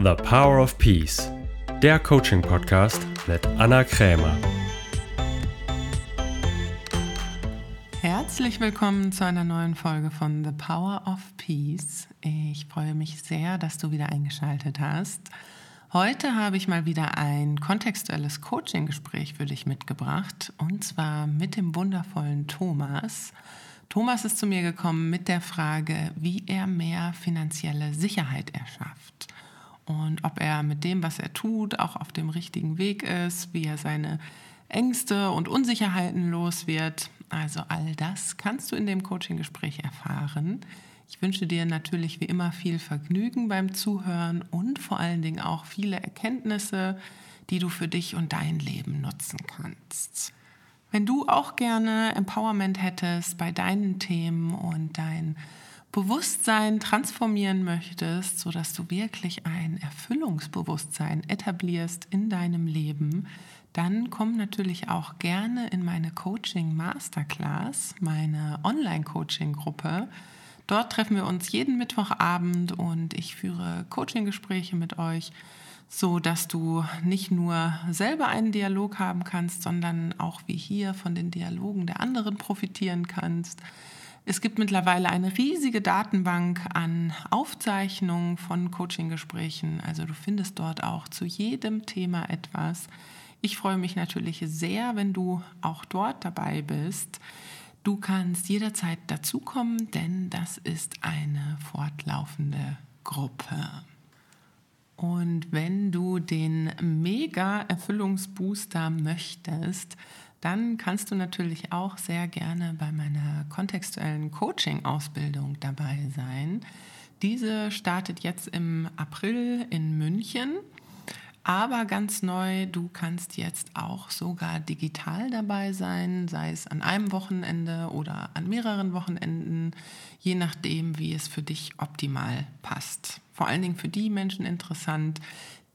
The Power of Peace, der Coaching-Podcast mit Anna Krämer. Herzlich willkommen zu einer neuen Folge von The Power of Peace. Ich freue mich sehr, dass du wieder eingeschaltet hast. Heute habe ich mal wieder ein kontextuelles Coaching-Gespräch für dich mitgebracht und zwar mit dem wundervollen Thomas. Thomas ist zu mir gekommen mit der Frage, wie er mehr finanzielle Sicherheit erschafft und ob er mit dem, was er tut, auch auf dem richtigen Weg ist, wie er seine Ängste und Unsicherheiten los wird. Also all das kannst du in dem Coaching-Gespräch erfahren. Ich wünsche dir natürlich wie immer viel Vergnügen beim Zuhören und vor allen Dingen auch viele Erkenntnisse, die du für dich und dein Leben nutzen kannst. Wenn du auch gerne Empowerment hättest bei deinen Themen und dein Bewusstsein transformieren möchtest, sodass du wirklich ein Erfüllungsbewusstsein etablierst in deinem Leben, dann komm natürlich auch gerne in meine Coaching Masterclass, meine Online-Coaching-Gruppe. Dort treffen wir uns jeden Mittwochabend und ich führe Coaching-Gespräche mit euch so dass du nicht nur selber einen Dialog haben kannst, sondern auch wie hier von den Dialogen der anderen profitieren kannst. Es gibt mittlerweile eine riesige Datenbank an Aufzeichnungen von Coaching-Gesprächen. Also du findest dort auch zu jedem Thema etwas. Ich freue mich natürlich sehr, wenn du auch dort dabei bist. Du kannst jederzeit dazukommen, denn das ist eine fortlaufende Gruppe. Und wenn du den Mega-Erfüllungsbooster möchtest, dann kannst du natürlich auch sehr gerne bei meiner kontextuellen Coaching-Ausbildung dabei sein. Diese startet jetzt im April in München. Aber ganz neu, du kannst jetzt auch sogar digital dabei sein, sei es an einem Wochenende oder an mehreren Wochenenden, je nachdem, wie es für dich optimal passt. Vor allen Dingen für die Menschen interessant,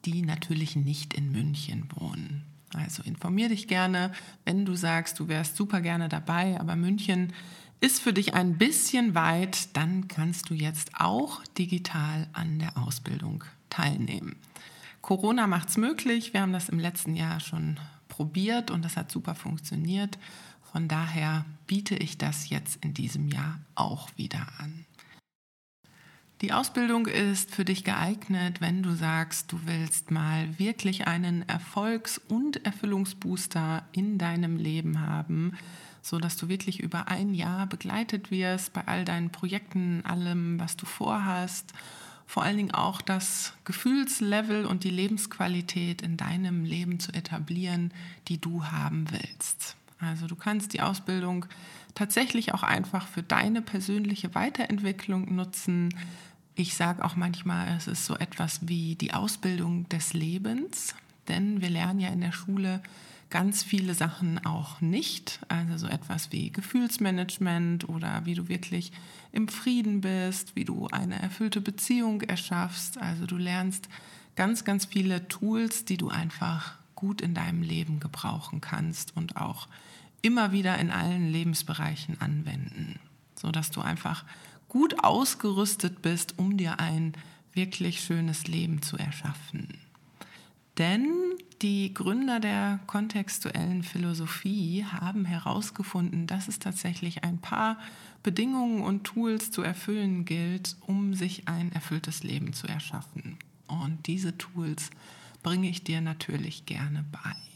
die natürlich nicht in München wohnen. Also informier dich gerne, wenn du sagst, du wärst super gerne dabei, aber München ist für dich ein bisschen weit, dann kannst du jetzt auch digital an der Ausbildung teilnehmen. Corona macht es möglich. Wir haben das im letzten Jahr schon probiert und das hat super funktioniert. Von daher biete ich das jetzt in diesem Jahr auch wieder an. Die Ausbildung ist für dich geeignet, wenn du sagst, du willst mal wirklich einen Erfolgs- und Erfüllungsbooster in deinem Leben haben, so dass du wirklich über ein Jahr begleitet wirst bei all deinen Projekten, allem, was du vorhast. Vor allen Dingen auch das Gefühlslevel und die Lebensqualität in deinem Leben zu etablieren, die du haben willst. Also du kannst die Ausbildung tatsächlich auch einfach für deine persönliche Weiterentwicklung nutzen. Ich sage auch manchmal, es ist so etwas wie die Ausbildung des Lebens, denn wir lernen ja in der Schule ganz viele Sachen auch nicht. Also so etwas wie Gefühlsmanagement oder wie du wirklich im Frieden bist, wie du eine erfüllte Beziehung erschaffst. Also du lernst ganz, ganz viele Tools, die du einfach gut in deinem Leben gebrauchen kannst und auch immer wieder in allen Lebensbereichen anwenden, sodass du einfach gut ausgerüstet bist, um dir ein wirklich schönes Leben zu erschaffen. Denn die Gründer der kontextuellen Philosophie haben herausgefunden, dass es tatsächlich ein paar Bedingungen und Tools zu erfüllen gilt, um sich ein erfülltes Leben zu erschaffen. Und diese Tools bringe ich dir natürlich gerne bei.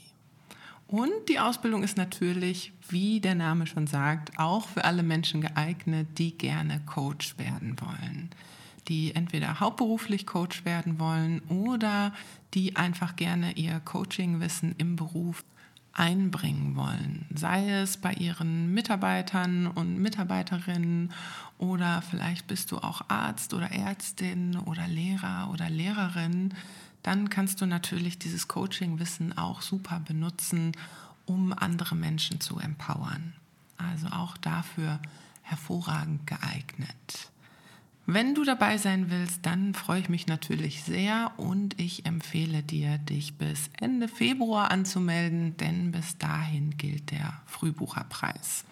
Und die Ausbildung ist natürlich, wie der Name schon sagt, auch für alle Menschen geeignet, die gerne Coach werden wollen. Die entweder hauptberuflich Coach werden wollen oder die einfach gerne ihr Coachingwissen im Beruf einbringen wollen. Sei es bei ihren Mitarbeitern und Mitarbeiterinnen oder vielleicht bist du auch Arzt oder Ärztin oder Lehrer oder Lehrerin dann kannst du natürlich dieses Coaching-Wissen auch super benutzen, um andere Menschen zu empowern. Also auch dafür hervorragend geeignet. Wenn du dabei sein willst, dann freue ich mich natürlich sehr und ich empfehle dir, dich bis Ende Februar anzumelden, denn bis dahin gilt der Frühbucherpreis.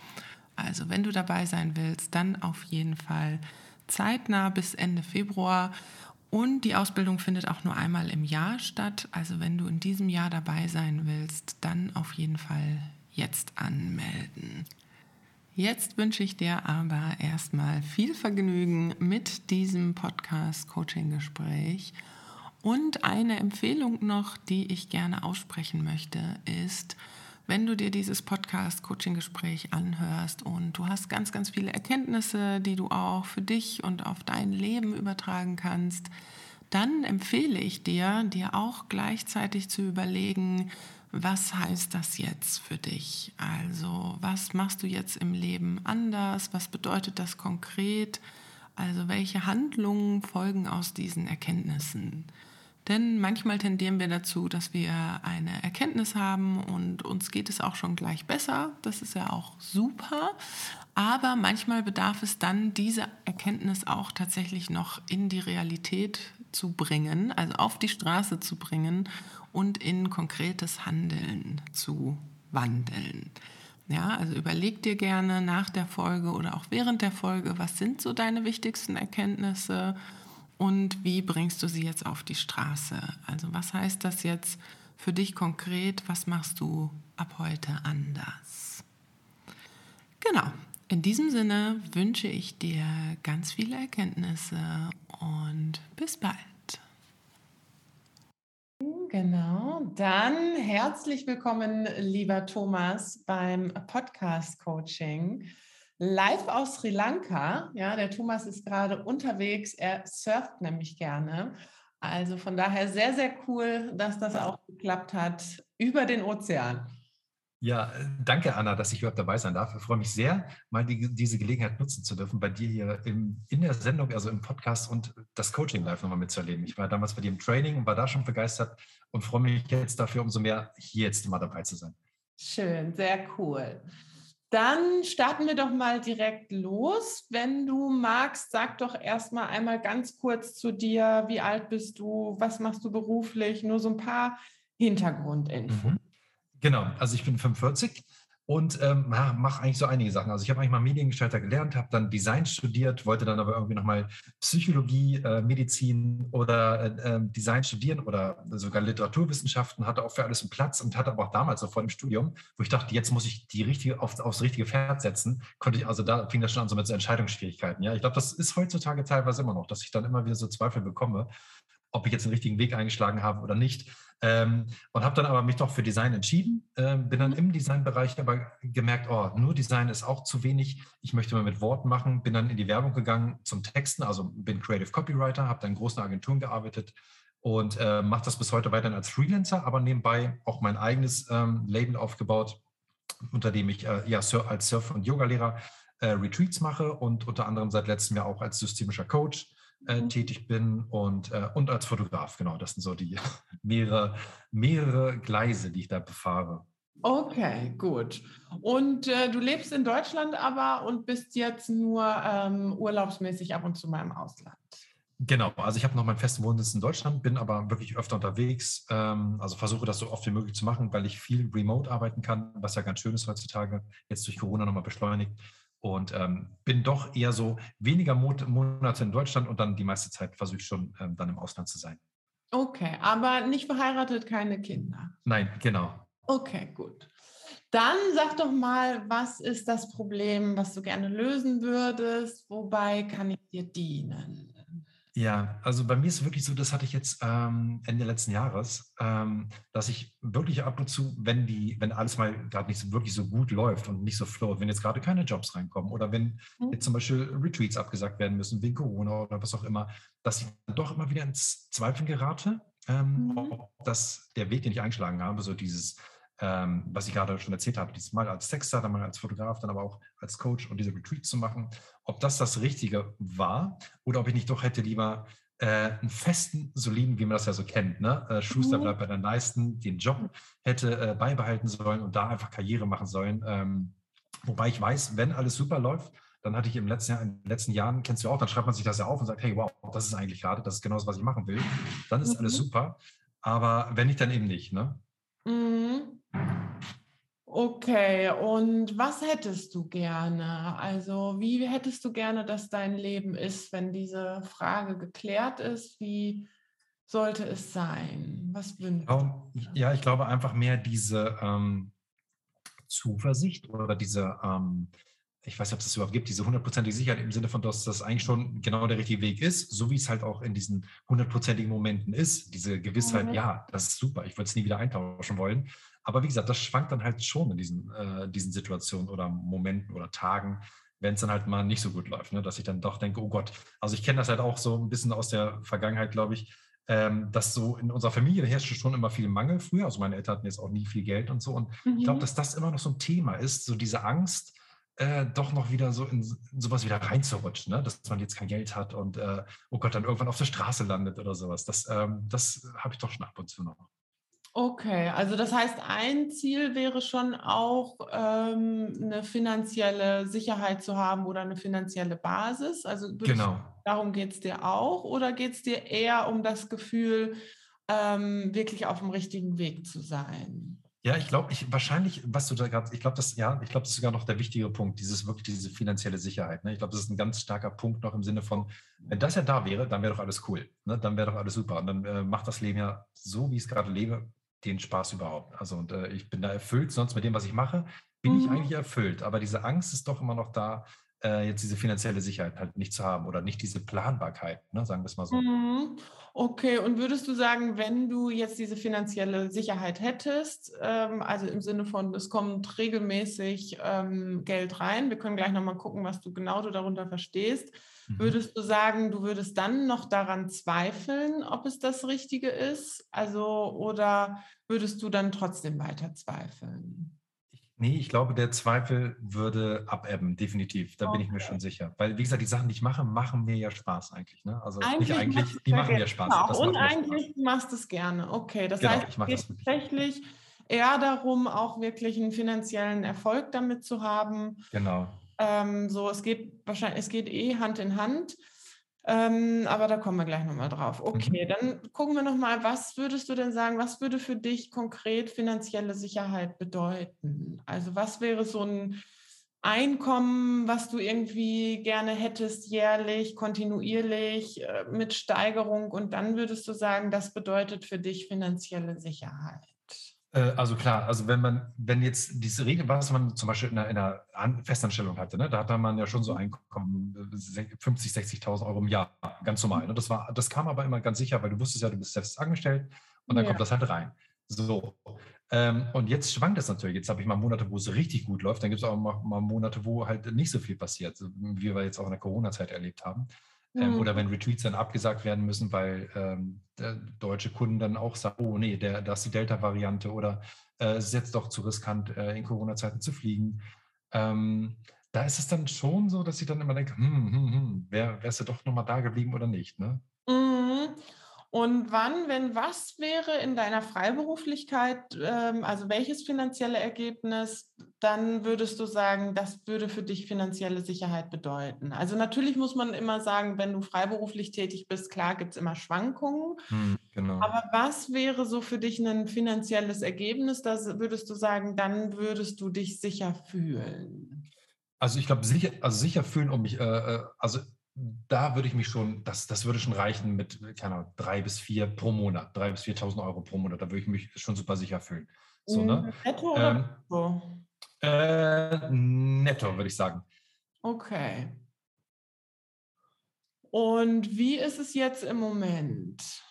Also wenn du dabei sein willst, dann auf jeden Fall zeitnah bis Ende Februar Und die Ausbildung findet auch nur einmal im Jahr statt. Also wenn du in diesem Jahr dabei sein willst, dann auf jeden Fall jetzt anmelden. Jetzt wünsche ich dir aber erstmal viel Vergnügen mit diesem Podcast-Coaching-Gespräch. Und eine Empfehlung noch, die ich gerne aussprechen möchte, ist, wenn du dir dieses Podcast-Coaching-Gespräch anhörst und du hast ganz, ganz viele Erkenntnisse, die du auch für dich und auf dein Leben übertragen kannst, dann empfehle ich dir, dir auch gleichzeitig zu überlegen, was heißt das jetzt für dich? Also was machst du jetzt im Leben anders? Was bedeutet das konkret? Also welche Handlungen folgen aus diesen Erkenntnissen? Denn manchmal tendieren wir dazu, dass wir eine Erkenntnis haben und uns geht es auch schon gleich besser. Das ist ja auch super. Aber manchmal bedarf es dann, diese Erkenntnis auch tatsächlich noch in die Realität zu bringen, also auf die Straße zu bringen und in konkretes Handeln zu wandeln. Ja, also überleg dir gerne nach der Folge oder auch während der Folge, was sind so deine wichtigsten Erkenntnisse und wie bringst du sie jetzt auf die Straße? Also was heißt das jetzt für dich konkret? Was machst du ab heute anders? Genau. In diesem Sinne wünsche ich dir ganz viele Erkenntnisse und bis bald. Genau, dann herzlich willkommen, lieber Thomas, beim Podcast Coaching. Live aus Sri Lanka. Ja, der Thomas ist gerade unterwegs. Er surft nämlich gerne. Also von daher sehr, sehr cool, dass das auch geklappt hat über den Ozean. Ja, äh, danke Anna, dass ich überhaupt dabei sein darf. Ich freue mich sehr, mal die, diese Gelegenheit nutzen zu dürfen, bei dir hier im, in der Sendung, also im Podcast und das Coaching live nochmal mitzuerleben. Ich war damals bei dir im Training und war da schon begeistert und freue mich jetzt dafür umso mehr, hier jetzt mal dabei zu sein. Schön, sehr cool. Dann starten wir doch mal direkt los. Wenn du magst, sag doch erstmal einmal ganz kurz zu dir, wie alt bist du, was machst du beruflich, nur so ein paar Hintergrundinfos. Mhm. Genau, also ich bin 45 und ähm, mache eigentlich so einige Sachen. Also ich habe eigentlich mal Mediengestalter gelernt, habe dann Design studiert, wollte dann aber irgendwie nochmal Psychologie, äh, Medizin oder äh, ähm, Design studieren oder sogar Literaturwissenschaften, hatte auch für alles einen Platz und hatte aber auch damals so vor dem Studium, wo ich dachte, jetzt muss ich die richtige auf, aufs richtige Pferd setzen, konnte ich, also da fing das schon an so mit so Entscheidungsschwierigkeiten. Ja, ich glaube, das ist heutzutage teilweise immer noch, dass ich dann immer wieder so Zweifel bekomme, ob ich jetzt den richtigen Weg eingeschlagen habe oder nicht. Ähm, und habe dann aber mich doch für Design entschieden. Ähm, bin dann im Designbereich aber gemerkt, oh, nur Design ist auch zu wenig. Ich möchte mal mit Worten machen. Bin dann in die Werbung gegangen zum Texten, also bin Creative Copywriter, habe dann in großen Agenturen gearbeitet und äh, mache das bis heute weiterhin als Freelancer, aber nebenbei auch mein eigenes ähm, Label aufgebaut, unter dem ich äh, ja, als Surf- und Yogalehrer äh, Retreats mache und unter anderem seit letztem Jahr auch als systemischer Coach äh, tätig bin und, äh, und als Fotograf. Genau, das sind so die mehrere, mehrere Gleise, die ich da befahre. Okay, gut. Und äh, du lebst in Deutschland aber und bist jetzt nur ähm, urlaubsmäßig ab und zu mal im Ausland. Genau, also ich habe noch meinen festen Wohnsitz in Deutschland, bin aber wirklich öfter unterwegs. Ähm, also versuche das so oft wie möglich zu machen, weil ich viel remote arbeiten kann, was ja ganz schön ist heutzutage, jetzt durch Corona nochmal beschleunigt und ähm, bin doch eher so weniger Monate in Deutschland und dann die meiste Zeit versuche ich schon ähm, dann im Ausland zu sein. Okay, aber nicht verheiratet, keine Kinder. Nein, genau. Okay, gut. Dann sag doch mal, was ist das Problem, was du gerne lösen würdest? Wobei kann ich dir dienen? Ja, also bei mir ist es wirklich so, das hatte ich jetzt ähm, Ende letzten Jahres, ähm, dass ich wirklich ab und zu, wenn die, wenn alles mal gerade nicht so wirklich so gut läuft und nicht so float, wenn jetzt gerade keine Jobs reinkommen oder wenn mhm. jetzt zum Beispiel Retreats abgesagt werden müssen wegen Corona oder was auch immer, dass ich dann doch immer wieder ins Zweifeln gerate, ähm, mhm. ob das der Weg, den ich eingeschlagen habe, so dieses ähm, was ich gerade schon erzählt habe, dieses Mal als Texter, dann mal als Fotograf, dann aber auch als Coach und diese Retreats zu machen, ob das das Richtige war oder ob ich nicht doch hätte lieber äh, einen festen, soliden, wie man das ja so kennt, ne? Äh, Schuster mhm. bleibt bei den Leisten, den Job hätte äh, beibehalten sollen und da einfach Karriere machen sollen. Ähm, wobei ich weiß, wenn alles super läuft, dann hatte ich im letzten Jahr, in den letzten Jahren, kennst du auch, dann schreibt man sich das ja auf und sagt, hey, wow, das ist eigentlich gerade, das ist genau das, was ich machen will. Dann ist mhm. alles super. Aber wenn nicht, dann eben nicht. Ne? Mhm. Okay, und was hättest du gerne? Also, wie hättest du gerne, dass dein Leben ist, wenn diese Frage geklärt ist? Wie sollte es sein? Was wünschst du? Ja, ich glaube einfach mehr diese ähm, Zuversicht oder diese, ähm, ich weiß nicht, ob es das überhaupt gibt, diese hundertprozentige Sicherheit im Sinne von, dass das eigentlich schon genau der richtige Weg ist, so wie es halt auch in diesen hundertprozentigen Momenten ist. Diese Gewissheit, mhm. ja, das ist super, ich würde es nie wieder eintauschen wollen. Aber wie gesagt, das schwankt dann halt schon in diesen, äh, diesen Situationen oder Momenten oder Tagen, wenn es dann halt mal nicht so gut läuft, ne? dass ich dann doch denke, oh Gott, also ich kenne das halt auch so ein bisschen aus der Vergangenheit, glaube ich, ähm, dass so in unserer Familie herrschte schon immer viel Mangel früher. Also meine Eltern hatten jetzt auch nie viel Geld und so. Und mhm. ich glaube, dass das immer noch so ein Thema ist, so diese Angst, äh, doch noch wieder so in, in sowas wieder reinzurutschen, ne? dass man jetzt kein Geld hat und äh, oh Gott, dann irgendwann auf der Straße landet oder sowas. Das, ähm, das habe ich doch schon ab und zu noch. Okay, also das heißt, ein Ziel wäre schon auch ähm, eine finanzielle Sicherheit zu haben oder eine finanzielle Basis. Also genau. darum geht es dir auch oder geht es dir eher um das Gefühl, ähm, wirklich auf dem richtigen Weg zu sein? Ja, ich glaube, ich wahrscheinlich, was du da gerade, ich glaube, das, ja, ich glaube, das ist sogar noch der wichtige Punkt, dieses wirklich diese finanzielle Sicherheit. Ne? Ich glaube, das ist ein ganz starker Punkt noch im Sinne von, wenn das ja da wäre, dann wäre doch alles cool. Ne? Dann wäre doch alles super. Und dann äh, macht das Leben ja so, wie ich es gerade lebe, den Spaß überhaupt. Also und äh, ich bin da erfüllt, sonst mit dem, was ich mache, bin mhm. ich eigentlich erfüllt. Aber diese Angst ist doch immer noch da, äh, jetzt diese finanzielle Sicherheit halt nicht zu haben oder nicht diese Planbarkeit, ne? sagen wir es mal so. Mhm. Okay, und würdest du sagen, wenn du jetzt diese finanzielle Sicherheit hättest, ähm, also im Sinne von, es kommt regelmäßig ähm, Geld rein, wir können gleich nochmal gucken, was du genau du darunter verstehst, Mhm. Würdest du sagen, du würdest dann noch daran zweifeln, ob es das Richtige ist? Also, oder würdest du dann trotzdem weiter zweifeln? Nee, ich glaube, der Zweifel würde abebben, definitiv. Da okay. bin ich mir schon sicher. Weil, wie gesagt, die Sachen, die ich mache, machen mir ja Spaß eigentlich. Ne? Also eigentlich nicht eigentlich, die machen mir Spaß. Genau. Und eigentlich Spaß. machst du es gerne. Okay, das genau, heißt, es geht tatsächlich eher darum, auch wirklich einen finanziellen Erfolg damit zu haben. Genau. Ähm, so, es geht wahrscheinlich, es geht eh Hand in Hand. Ähm, aber da kommen wir gleich nochmal drauf. Okay, mhm. dann gucken wir nochmal, was würdest du denn sagen, was würde für dich konkret finanzielle Sicherheit bedeuten? Also was wäre so ein Einkommen, was du irgendwie gerne hättest, jährlich, kontinuierlich, äh, mit Steigerung und dann würdest du sagen, das bedeutet für dich finanzielle Sicherheit? Äh, also klar, also wenn man, wenn jetzt diese Regel, was man zum Beispiel in einer, in einer Festanstellung hatte, ne, da hatte man ja schon so Einkommen 50, 60.000 Euro im Jahr, ganz normal. Ne? Das, war, das kam aber immer ganz sicher, weil du wusstest ja, du bist selbst angestellt und dann ja. kommt das halt rein. So. Ähm, und jetzt schwankt es natürlich. Jetzt habe ich mal Monate, wo es richtig gut läuft. Dann gibt es auch mal, mal, Monate, wo halt nicht so viel passiert, wie wir jetzt auch in der Corona-Zeit erlebt haben. Ähm, mhm. Oder wenn Retweets dann abgesagt werden müssen, weil ähm, deutsche Kunden dann auch sagen, oh nee, der, das ist die Delta-Variante oder äh, es ist jetzt doch zu riskant, äh, in Corona-Zeiten zu fliegen. Ähm, da ist es dann schon so, dass ich dann immer denke, hm, hm, hm, wär, wärst du doch nochmal da geblieben oder nicht, ne? Mhm. Und wann, wenn was wäre in deiner Freiberuflichkeit, ähm, also welches finanzielle Ergebnis, dann würdest du sagen, das würde für dich finanzielle Sicherheit bedeuten? Also natürlich muss man immer sagen, wenn du freiberuflich tätig bist, klar gibt es immer Schwankungen. Hm, genau. Aber was wäre so für dich ein finanzielles Ergebnis? Da würdest du sagen, dann würdest du dich sicher fühlen. Also ich glaube, sicher, also sicher fühlen, um mich, äh, äh also da würde ich mich schon, das, das würde schon reichen mit, keine Ahnung, drei bis vier pro Monat, drei bis 4.000 Euro pro Monat. Da würde ich mich schon super sicher fühlen. So, ne? Netto oder ähm, netto? Äh, netto, würde ich sagen. Okay. Und wie ist es jetzt im Moment?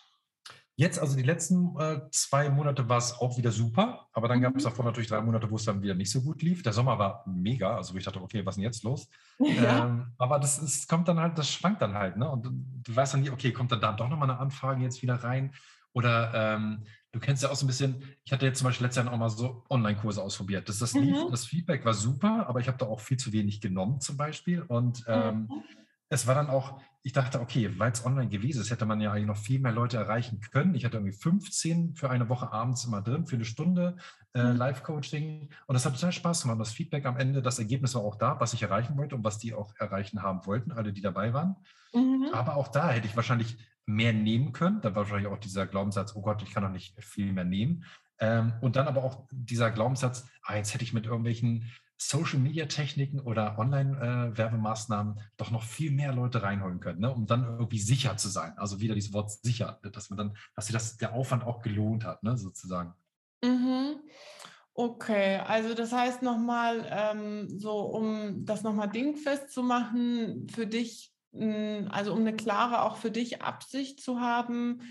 Jetzt, also die letzten äh, zwei Monate war es auch wieder super, aber dann gab es mhm. davor natürlich drei Monate, wo es dann wieder nicht so gut lief. Der Sommer war mega, also ich dachte, okay, was ist denn jetzt los? Ja. Ähm, aber das ist, kommt dann halt, das schwankt dann halt, ne? Und du weißt dann nie, okay, kommt dann da doch nochmal eine Anfrage jetzt wieder rein? Oder ähm, du kennst ja auch so ein bisschen, ich hatte jetzt zum Beispiel letztes Jahr auch mal so Online-Kurse ausprobiert. Das, das, lief, mhm. das Feedback war super, aber ich habe da auch viel zu wenig genommen zum Beispiel. Und ähm, mhm es war dann auch, ich dachte, okay, weil es online gewesen ist, hätte man ja eigentlich noch viel mehr Leute erreichen können. Ich hatte irgendwie 15 für eine Woche abends immer drin, für eine Stunde äh, mhm. Live-Coaching. Und das hat total Spaß gemacht. Das Feedback am Ende, das Ergebnis war auch da, was ich erreichen wollte und was die auch erreichen haben wollten, alle, die dabei waren. Mhm. Aber auch da hätte ich wahrscheinlich mehr nehmen können. Da war wahrscheinlich auch dieser Glaubenssatz, oh Gott, ich kann doch nicht viel mehr nehmen. Ähm, und dann aber auch dieser Glaubenssatz, ah, jetzt hätte ich mit irgendwelchen Social-Media-Techniken oder Online-Werbemaßnahmen doch noch viel mehr Leute reinholen können, ne? um dann irgendwie sicher zu sein. Also wieder dieses Wort sicher, dass man dann, dass sich das der Aufwand auch gelohnt hat, ne? sozusagen. Mhm. Okay, also das heißt nochmal, ähm, so um das nochmal dingfest zu machen, für dich, hm, also um eine klare auch für dich Absicht zu haben,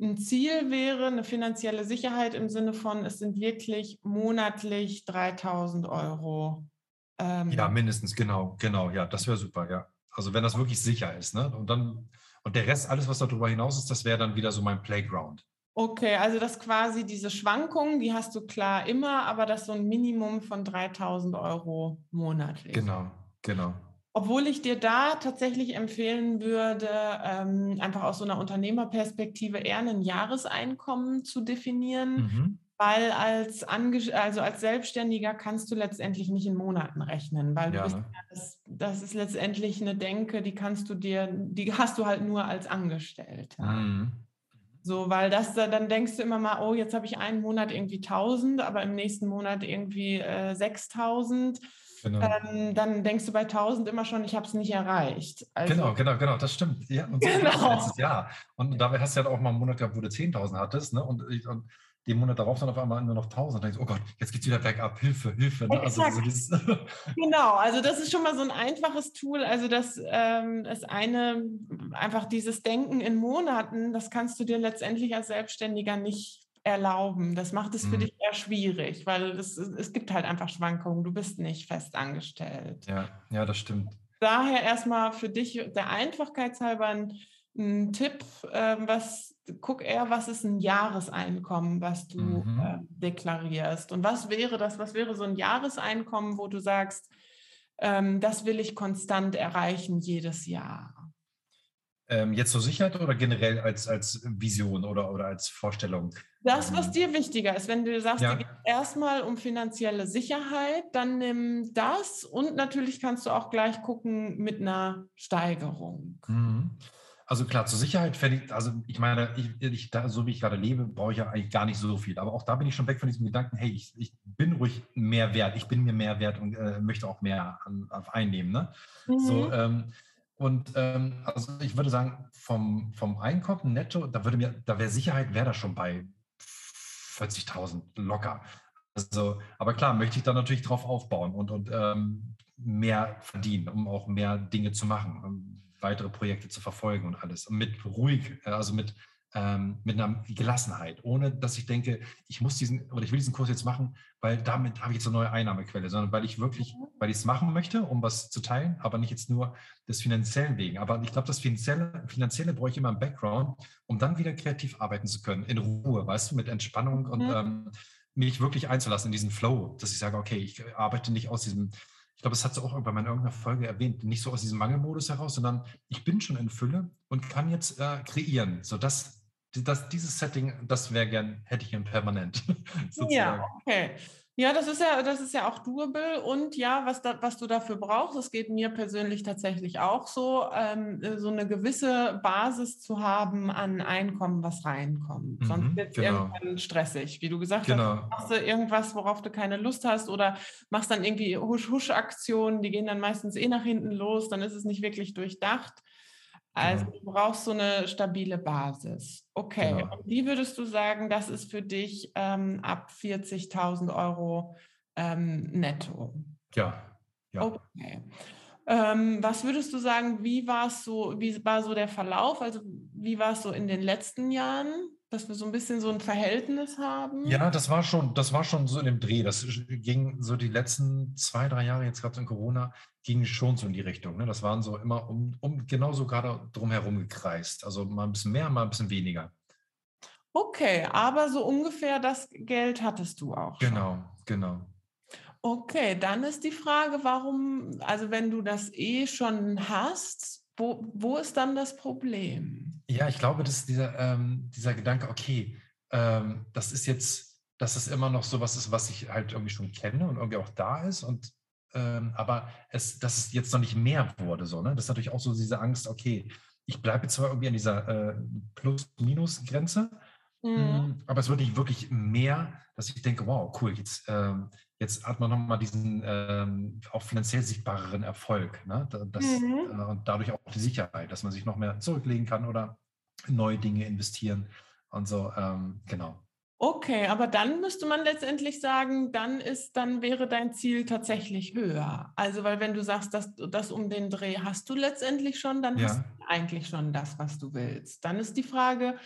ein Ziel wäre eine finanzielle Sicherheit im Sinne von, es sind wirklich monatlich 3000 Euro. Ähm, ja, mindestens, genau, genau, ja, das wäre super, ja. Also wenn das wirklich sicher ist, ne? Und dann, und der Rest, alles, was darüber hinaus ist, das wäre dann wieder so mein Playground. Okay, also das quasi diese Schwankungen, die hast du klar immer, aber das so ein Minimum von 3000 Euro monatlich. Genau, genau. Obwohl ich dir da tatsächlich empfehlen würde, ähm, einfach aus so einer Unternehmerperspektive eher ein Jahreseinkommen zu definieren, mhm. weil als, Ange also als Selbstständiger kannst du letztendlich nicht in Monaten rechnen, weil ja, bist, ne? das, das, ist letztendlich eine Denke, die kannst du dir, die hast du halt nur als Angestellter. Mhm. So, weil das, dann denkst du immer mal, oh, jetzt habe ich einen Monat irgendwie 1000, aber im nächsten Monat irgendwie äh, 6000 Genau. Ähm, dann denkst du bei 1000 immer schon, ich habe es nicht erreicht. Also, genau, genau, genau, das stimmt. Ja, und so genau. letztes Jahr. Und dabei hast du ja auch mal einen Monat gehabt, wo du 10.000 hattest. Ne? Und, und den Monat darauf dann auf einmal nur noch 1000. Und denkst, oh Gott, jetzt geht es wieder bergab, Hilfe, Hilfe. Ne? Also, so genau, also das ist schon mal so ein einfaches Tool. Also das ähm, ist eine, einfach dieses Denken in Monaten, das kannst du dir letztendlich als Selbstständiger nicht erlauben. Das macht es für mhm. dich eher schwierig, weil es, es gibt halt einfach Schwankungen. Du bist nicht fest angestellt. Ja, ja, das stimmt. Daher erstmal für dich der Einfachkeit halber ein, ein Tipp, äh, was guck eher, was ist ein Jahreseinkommen, was du mhm. äh, deklarierst. Und was wäre das, was wäre so ein Jahreseinkommen, wo du sagst, ähm, das will ich konstant erreichen jedes Jahr? Ähm, jetzt zur Sicherheit oder generell als, als Vision oder, oder als Vorstellung? Das, was ähm, dir wichtiger ist, wenn du sagst, ja. dir geht erstmal um finanzielle Sicherheit, dann nimm das und natürlich kannst du auch gleich gucken mit einer Steigerung. Mhm. Also klar, zur Sicherheit fände ich, also ich meine, ich, ich, da, so wie ich gerade lebe, brauche ich ja eigentlich gar nicht so viel. Aber auch da bin ich schon weg von diesem Gedanken, hey, ich, ich bin ruhig mehr wert, ich bin mir mehr wert und äh, möchte auch mehr an, auf einnehmen. Ne? Mhm. So, ähm, und ähm, also ich würde sagen, vom, vom Einkommen netto, da würde mir, da wäre Sicherheit, wäre da schon bei 40.000 locker. Also, aber klar, möchte ich da natürlich drauf aufbauen und, und ähm, mehr verdienen, um auch mehr Dinge zu machen, um weitere Projekte zu verfolgen und alles. Und mit ruhig, äh, also mit ähm, mit einer Gelassenheit, ohne dass ich denke, ich muss diesen oder ich will diesen Kurs jetzt machen, weil damit habe ich jetzt eine neue Einnahmequelle, sondern weil ich wirklich, mhm. weil ich es machen möchte, um was zu teilen, aber nicht jetzt nur des finanziellen wegen. Aber ich glaube, das finanzielle, finanzielle brauche ich immer im Background, um dann wieder kreativ arbeiten zu können, in Ruhe, weißt du, mit Entspannung und mhm. ähm, mich wirklich einzulassen in diesen Flow, dass ich sage, okay, ich arbeite nicht aus diesem ich glaube, das hat sie auch irgendwann in irgendeiner Folge erwähnt, nicht so aus diesem Mangelmodus heraus, sondern ich bin schon in Fülle und kann jetzt äh, kreieren. So, das, das, dieses Setting, das wäre gern, hätte ich gern permanent. ja, okay. Ja, das ist ja, das ist ja auch doable und ja, was, da, was du dafür brauchst, das geht mir persönlich tatsächlich auch so, ähm, so eine gewisse Basis zu haben an Einkommen, was reinkommt. Mhm, Sonst wird es genau. irgendwann stressig. Wie du gesagt genau. hast, machst du irgendwas, worauf du keine Lust hast oder machst dann irgendwie Husch-Husch-Aktionen, die gehen dann meistens eh nach hinten los, dann ist es nicht wirklich durchdacht. Also genau. du brauchst so eine stabile Basis. Okay, genau. und wie würdest du sagen, das ist für dich ähm, ab 40.000 Euro ähm, netto? Ja, ja. Okay. Ähm, was würdest du sagen, wie war es so, wie war so der Verlauf? Also wie war es so in den letzten Jahren? Dass wir so ein bisschen so ein Verhältnis haben? Ja, das war schon, das war schon so in dem Dreh. Das ging so die letzten zwei, drei Jahre, jetzt gerade in Corona, ging schon so in die Richtung. Ne? Das waren so immer um, um genauso gerade drumherum gekreist. Also mal ein bisschen mehr, mal ein bisschen weniger. Okay, aber so ungefähr das Geld hattest du auch. Schon. Genau, genau. Okay, dann ist die Frage, warum, also wenn du das eh schon hast, wo, wo ist dann das Problem? Ja, ich glaube, dass dieser, ähm, dieser Gedanke, okay, ähm, das ist jetzt, dass es immer noch so was ist, was ich halt irgendwie schon kenne und irgendwie auch da ist und ähm, aber es, dass es jetzt noch nicht mehr wurde, so, ne? Das ist natürlich auch so diese Angst, okay, ich bleibe zwar irgendwie an dieser äh, Plus-Minus-Grenze, Mhm. Hm, aber es wird nicht wirklich mehr, dass ich denke, wow, cool, jetzt, ähm, jetzt hat man nochmal diesen ähm, auch finanziell sichtbareren Erfolg. Ne? Das, mhm. äh, und dadurch auch die Sicherheit, dass man sich noch mehr zurücklegen kann oder neue Dinge investieren und so. Ähm, genau. Okay, aber dann müsste man letztendlich sagen, dann ist, dann wäre dein Ziel tatsächlich höher. Also, weil wenn du sagst, dass das um den Dreh hast du letztendlich schon, dann ja. hast du eigentlich schon das, was du willst. Dann ist die Frage,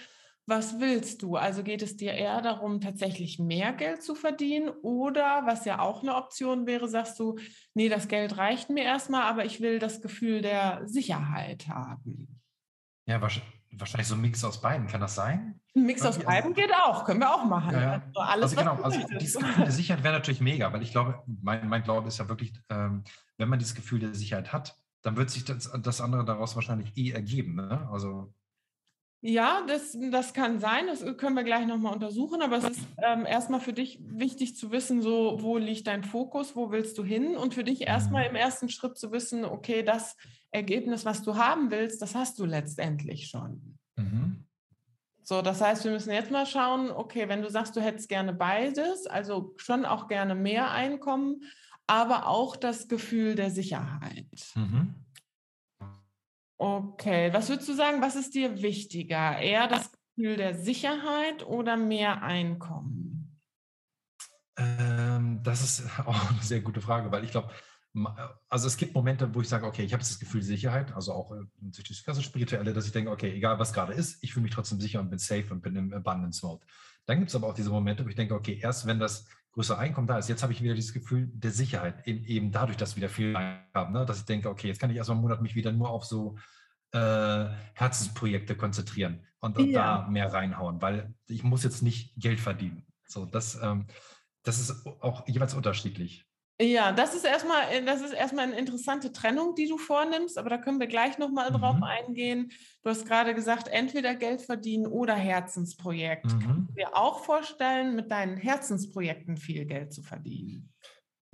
was willst du? Also geht es dir eher darum, tatsächlich mehr Geld zu verdienen oder, was ja auch eine Option wäre, sagst du, nee, das Geld reicht mir erstmal, aber ich will das Gefühl der Sicherheit haben. Ja, wahrscheinlich so ein Mix aus beiden. Kann das sein? Ein Mix aus beiden geht auch, können wir auch machen. Ja, ja. Also alles, also genau, also dieses Gefühl der Sicherheit wäre natürlich mega, weil ich glaube, mein, mein Glaube ist ja wirklich, ähm, wenn man dieses Gefühl der Sicherheit hat, dann wird sich das, das andere daraus wahrscheinlich eh ergeben. Ne? Also ja, das, das kann sein, das können wir gleich nochmal untersuchen, aber es ist ähm, erstmal für dich wichtig zu wissen, so wo liegt dein Fokus, wo willst du hin und für dich erstmal mhm. im ersten Schritt zu wissen, okay, das Ergebnis, was du haben willst, das hast du letztendlich schon. Mhm. So, das heißt, wir müssen jetzt mal schauen, okay, wenn du sagst, du hättest gerne beides, also schon auch gerne mehr Einkommen, aber auch das Gefühl der Sicherheit. Mhm. Okay, was würdest du sagen, was ist dir wichtiger? Eher das Gefühl der Sicherheit oder mehr Einkommen? Ähm, das ist auch eine sehr gute Frage, weil ich glaube, also es gibt Momente, wo ich sage, okay, ich habe das Gefühl Sicherheit, also auch äh, durch das ganze Spirituelle, dass ich denke, okay, egal was gerade ist, ich fühle mich trotzdem sicher und bin safe und bin im Abundance Mode. Dann gibt es aber auch diese Momente, wo ich denke, okay, erst wenn das größere Einkommen da ist, jetzt habe ich wieder dieses Gefühl der Sicherheit, eben, dadurch, dass wir wieder viel haben, ne? dass ich denke, okay, jetzt kann ich erstmal einen Monat mich wieder nur auf so äh, Herzensprojekte konzentrieren und, und ja. da mehr reinhauen, weil ich muss jetzt nicht Geld verdienen. So, das, ähm, das ist auch jeweils unterschiedlich. Ja, das ist erstmal, äh, das ist erstmal eine interessante Trennung, die du vornimmst, aber da können wir gleich nochmal mhm. drauf eingehen. Du hast gerade gesagt, entweder Geld verdienen oder Herzensprojekt. Mhm. Kannst du dir auch vorstellen, mit deinen Herzensprojekten viel Geld zu verdienen?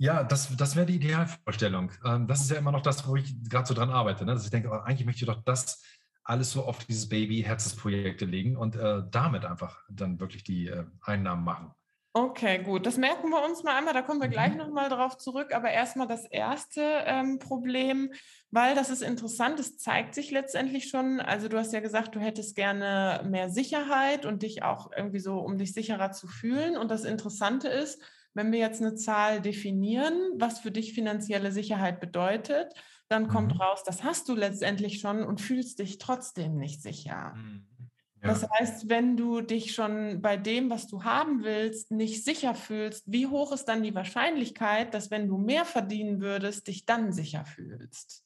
Ja, das, das wäre die Idealvorstellung. Ähm, das ist ja immer noch das, wo ich gerade so dran arbeite. Ne? Dass ich denke, oh, eigentlich möchte ich doch das alles so auf dieses Baby-Herzensprojekte legen und äh, damit einfach dann wirklich die äh, Einnahmen machen. Okay, gut. Das merken wir uns mal einmal, da kommen wir gleich mhm. nochmal drauf zurück. Aber erstmal das erste ähm, Problem, weil das ist interessant, es zeigt sich letztendlich schon. Also du hast ja gesagt, du hättest gerne mehr Sicherheit und dich auch irgendwie so, um dich sicherer zu fühlen. Und das Interessante ist, wenn wir jetzt eine Zahl definieren, was für dich finanzielle Sicherheit bedeutet, dann kommt mhm. raus, das hast du letztendlich schon und fühlst dich trotzdem nicht sicher. Mhm. Ja. Das heißt, wenn du dich schon bei dem, was du haben willst, nicht sicher fühlst, wie hoch ist dann die Wahrscheinlichkeit, dass wenn du mehr verdienen würdest, dich dann sicher fühlst?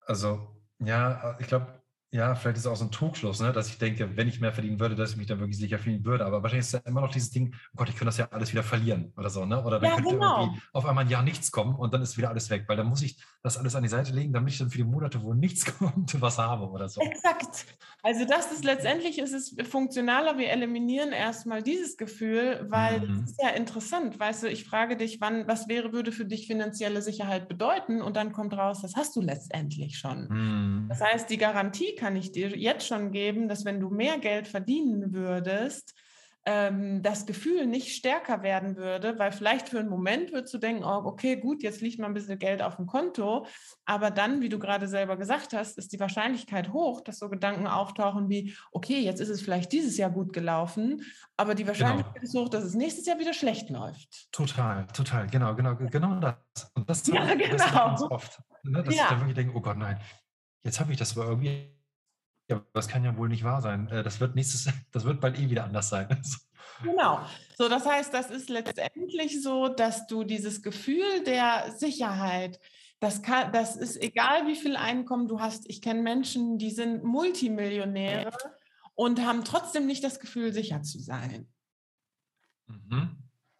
Also, ja, ich glaube, ja, vielleicht ist es auch so ein Trugschluss, ne? dass ich denke, wenn ich mehr verdienen würde, dass ich mich dann wirklich sicher fühlen würde. Aber wahrscheinlich ist ja immer noch dieses Ding, oh Gott, ich könnte das ja alles wieder verlieren oder so. Ne? Oder dann ja, könnte genau. irgendwie auf einmal ein Jahr nichts kommen und dann ist wieder alles weg. Weil dann muss ich das alles an die Seite legen, damit ich dann für die Monate, wo nichts kommt, was habe oder so. Exakt. Also das ist letztendlich ist es funktionaler. Wir eliminieren erstmal dieses Gefühl, weil mhm. das ist ja interessant. Weißt du, ich frage dich, wann, was wäre, würde für dich finanzielle Sicherheit bedeuten? Und dann kommt raus, das hast du letztendlich schon. Mhm. Das heißt, die Garantie kann ich dir jetzt schon geben, dass wenn du mehr Geld verdienen würdest, ähm, das Gefühl nicht stärker werden würde, weil vielleicht für einen Moment würdest du denken, oh, okay, gut, jetzt liegt mal ein bisschen Geld auf dem Konto, aber dann, wie du gerade selber gesagt hast, ist die Wahrscheinlichkeit hoch, dass so Gedanken auftauchen wie, okay, jetzt ist es vielleicht dieses Jahr gut gelaufen, aber die Wahrscheinlichkeit genau. ist hoch, dass es nächstes Jahr wieder schlecht läuft. Total, total, genau, genau, genau das. Und das, ja, genau. das ganz oft, ne, dass ja. ich dann wirklich denke, oh Gott, nein, jetzt habe ich das aber irgendwie ja, das kann ja wohl nicht wahr sein. Äh, das wird nächstes, das wird bald eh wieder anders sein. Genau. So, das heißt, das ist letztendlich so, dass du dieses Gefühl der Sicherheit, das, kann, das ist egal, wie viel Einkommen du hast. Ich kenne Menschen, die sind Multimillionäre und haben trotzdem nicht das Gefühl, sicher zu sein. Mhm.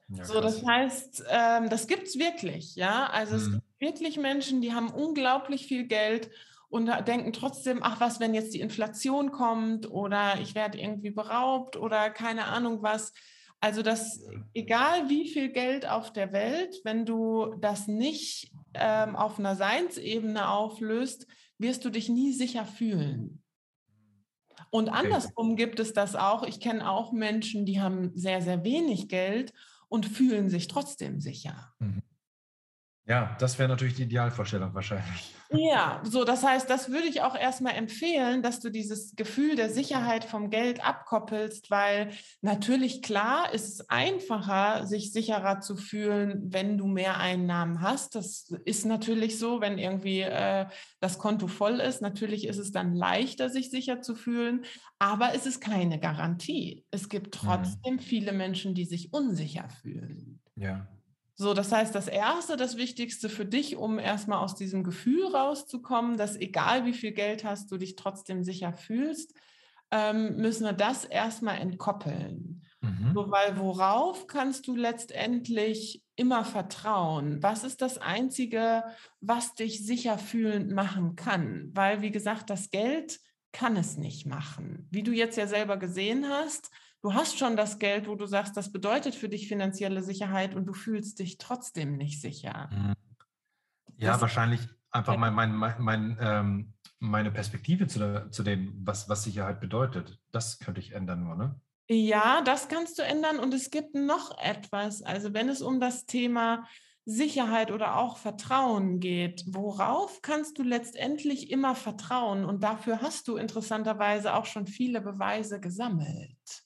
Ja, so, das heißt, ähm, das gibt es wirklich, ja. Also mhm. es gibt wirklich Menschen, die haben unglaublich viel Geld und denken trotzdem, ach was, wenn jetzt die Inflation kommt oder ich werde irgendwie beraubt oder keine Ahnung was. Also das, egal wie viel Geld auf der Welt, wenn du das nicht ähm, auf einer Seinsebene auflöst, wirst du dich nie sicher fühlen. Und andersrum gibt es das auch. Ich kenne auch Menschen, die haben sehr, sehr wenig Geld und fühlen sich trotzdem sicher. Mhm. Ja, das wäre natürlich die Idealvorstellung wahrscheinlich. Ja, so, das heißt, das würde ich auch erstmal empfehlen, dass du dieses Gefühl der Sicherheit vom Geld abkoppelst, weil natürlich klar ist es einfacher, sich sicherer zu fühlen, wenn du mehr Einnahmen hast. Das ist natürlich so, wenn irgendwie äh, das Konto voll ist. Natürlich ist es dann leichter, sich sicher zu fühlen, aber es ist keine Garantie. Es gibt mhm. trotzdem mhm. viele Menschen, die sich unsicher fühlen. Ja. So, das heißt, das Erste, das Wichtigste für dich, um erstmal aus diesem Gefühl rauszukommen, dass egal wie viel Geld hast, du dich trotzdem sicher fühlst, ähm, müssen wir das erstmal entkoppeln. Mhm. So, weil worauf kannst du letztendlich immer vertrauen? Was ist das Einzige, was dich sicher fühlend machen kann? Weil, wie gesagt, das Geld kann es nicht machen. Wie du jetzt ja selber gesehen hast, du hast schon das Geld, wo du sagst, das bedeutet für dich finanzielle Sicherheit und du fühlst dich trotzdem nicht sicher. Mhm. Ja, das, wahrscheinlich einfach mein, mein, mein, ähm, meine Perspektive zu, zu dem, was, was Sicherheit bedeutet. Das könnte ich ändern nur, ne? Ja, das kannst du ändern. Und es gibt noch etwas. Also wenn es um das Thema Sicherheit oder auch Vertrauen geht, worauf kannst du letztendlich immer vertrauen? Und dafür hast du interessanterweise auch schon viele Beweise gesammelt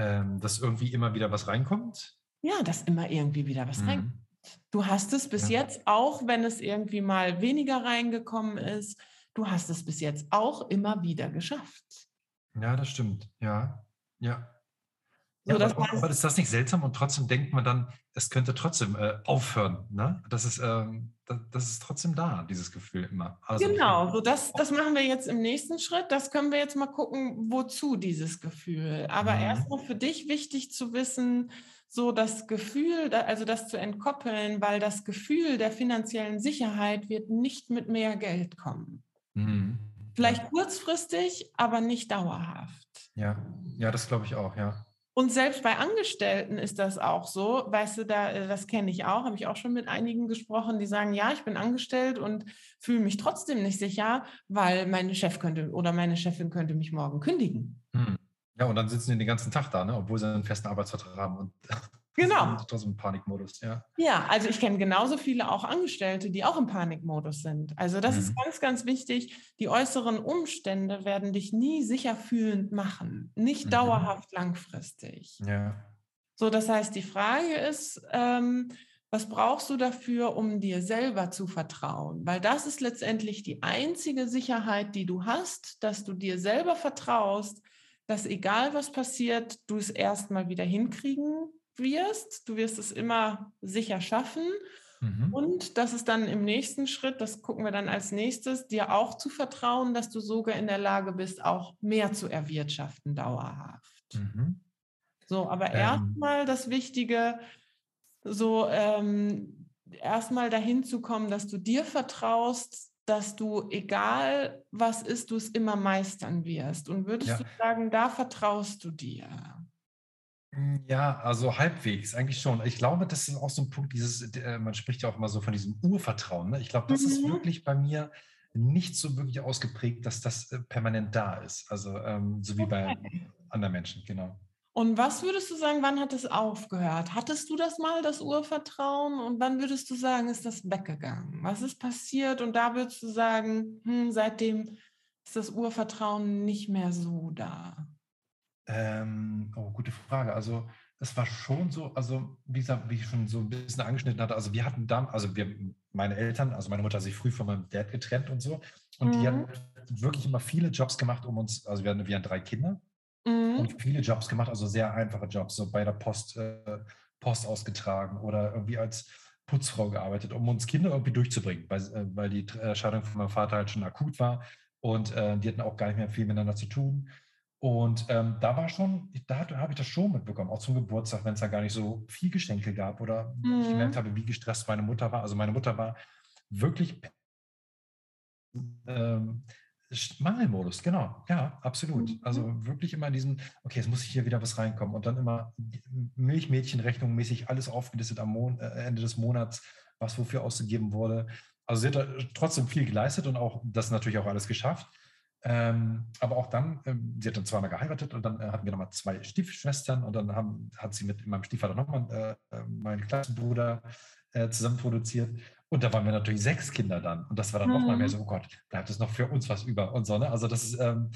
ähm, dass irgendwie immer wieder was reinkommt? Ja, dass immer irgendwie wieder was mhm. reinkommt. Du hast es bis ja. jetzt, auch wenn es irgendwie mal weniger reingekommen ist, du hast es bis jetzt auch immer wieder geschafft. Ja, das stimmt. Ja, ja. So, ja, aber, aber, ist das nicht seltsam und trotzdem denkt man dann, es könnte trotzdem äh, aufhören. Ne? Das, ist, ähm, das, das, ist trotzdem da, dieses Gefühl immer. Also genau, so das, das machen wir jetzt im nächsten Schritt. Das können wir jetzt mal gucken, wozu dieses Gefühl. Aber mhm. erstmal für dich wichtig zu wissen, so das Gefühl, also das zu entkoppeln, weil das Gefühl der finanziellen Sicherheit wird nicht mit mehr Geld kommen. Mhm. Vielleicht kurzfristig, aber nicht dauerhaft. Ja, ja, das glaube ich auch, ja. Und selbst bei Angestellten ist das auch so. Weißt du, da, äh, das kenne ich auch, habe ich auch schon mit einigen gesprochen, die sagen, ja, ich bin angestellt und fühle mich trotzdem nicht sicher, weil mein Chef könnte oder meine Chefin könnte mich morgen kündigen. Hm. Ja, und dann sitzen die den ganzen Tag da, ne? obwohl sie einen festen Arbeitsvertrag haben und Genau. Trotzdem im Panikmodus, ja. Ja, also ich kenne genauso viele auch Angestellte, die auch im Panikmodus sind. Also das mhm. ist ganz, ganz wichtig. Die äußeren Umstände werden dich nie sicher fühlend machen, nicht mhm. dauerhaft langfristig. Ja. So, das heißt, die Frage ist, ähm, was brauchst du dafür, um dir selber zu vertrauen? Weil das ist letztendlich die einzige Sicherheit, die du hast, dass du dir selber vertraust, dass egal was passiert, du es erstmal wieder hinkriegen wirst. Du wirst es immer sicher schaffen. Mhm. Und das ist dann im nächsten Schritt, das gucken wir dann als nächstes, dir auch zu vertrauen, dass du sogar in der Lage bist, auch mehr zu erwirtschaften dauerhaft. Mhm. So, aber ähm. erstmal das Wichtige, so ähm, erstmal dahin zu kommen, dass du dir vertraust, dass du, egal was ist, du es immer meistern wirst. Und würdest ja. du sagen, da vertraust du dir? Hm, ja, also halbwegs, eigentlich schon. Ich glaube, das ist auch so ein Punkt, dieses, äh, man spricht ja auch immer so von diesem Urvertrauen. Ne? Ich glaube, das mhm. ist wirklich bei mir nicht so wirklich ausgeprägt, dass das äh, permanent da ist. Also ähm, so wie okay. bei anderen Menschen, genau. Und was würdest du sagen, wann hat es aufgehört? Hattest du das mal, das Urvertrauen? Und wann würdest du sagen, ist das weggegangen? Was ist passiert? Und da würdest du sagen, hm, seitdem ist das Urvertrauen nicht mehr so da. Ähm, oh, gute Frage. Also es war schon so, also wie gesagt, wie ich schon so ein bisschen angeschnitten hatte, also wir hatten da, also wir, meine Eltern, also meine Mutter hat sich früh von meinem Dad getrennt und so. Und mhm. die haben wirklich immer viele Jobs gemacht, um uns, also wir hatten, wir hatten drei Kinder mhm. und viele Jobs gemacht, also sehr einfache Jobs, so bei der Post, äh, Post ausgetragen oder irgendwie als Putzfrau gearbeitet, um uns Kinder irgendwie durchzubringen, weil, äh, weil die Scheidung von meinem Vater halt schon akut war und äh, die hatten auch gar nicht mehr viel miteinander zu tun. Und ähm, da war schon, da habe ich das schon mitbekommen, auch zum Geburtstag, wenn es da gar nicht so viel Geschenke gab oder mhm. ich gemerkt habe, wie gestresst meine Mutter war. Also meine Mutter war wirklich ähm, Mangelmodus, genau, ja, absolut. Mhm. Also wirklich immer in diesem, okay, jetzt muss ich hier wieder was reinkommen und dann immer Milchmädchenrechnung mäßig alles aufgelistet am Mon äh, Ende des Monats, was wofür ausgegeben wurde. Also sie hat trotzdem viel geleistet und auch das natürlich auch alles geschafft. Ähm, aber auch dann, ähm, sie hat dann zweimal geheiratet und dann äh, hatten wir nochmal zwei Stiefschwestern und dann haben, hat sie mit meinem Stiefvater nochmal äh, meinen Klassenbruder äh, zusammen produziert. Und da waren wir natürlich sechs Kinder dann. Und das war dann mhm. nochmal mehr so, oh Gott, bleibt es noch für uns was über und so. Ne? Also das ist, ähm,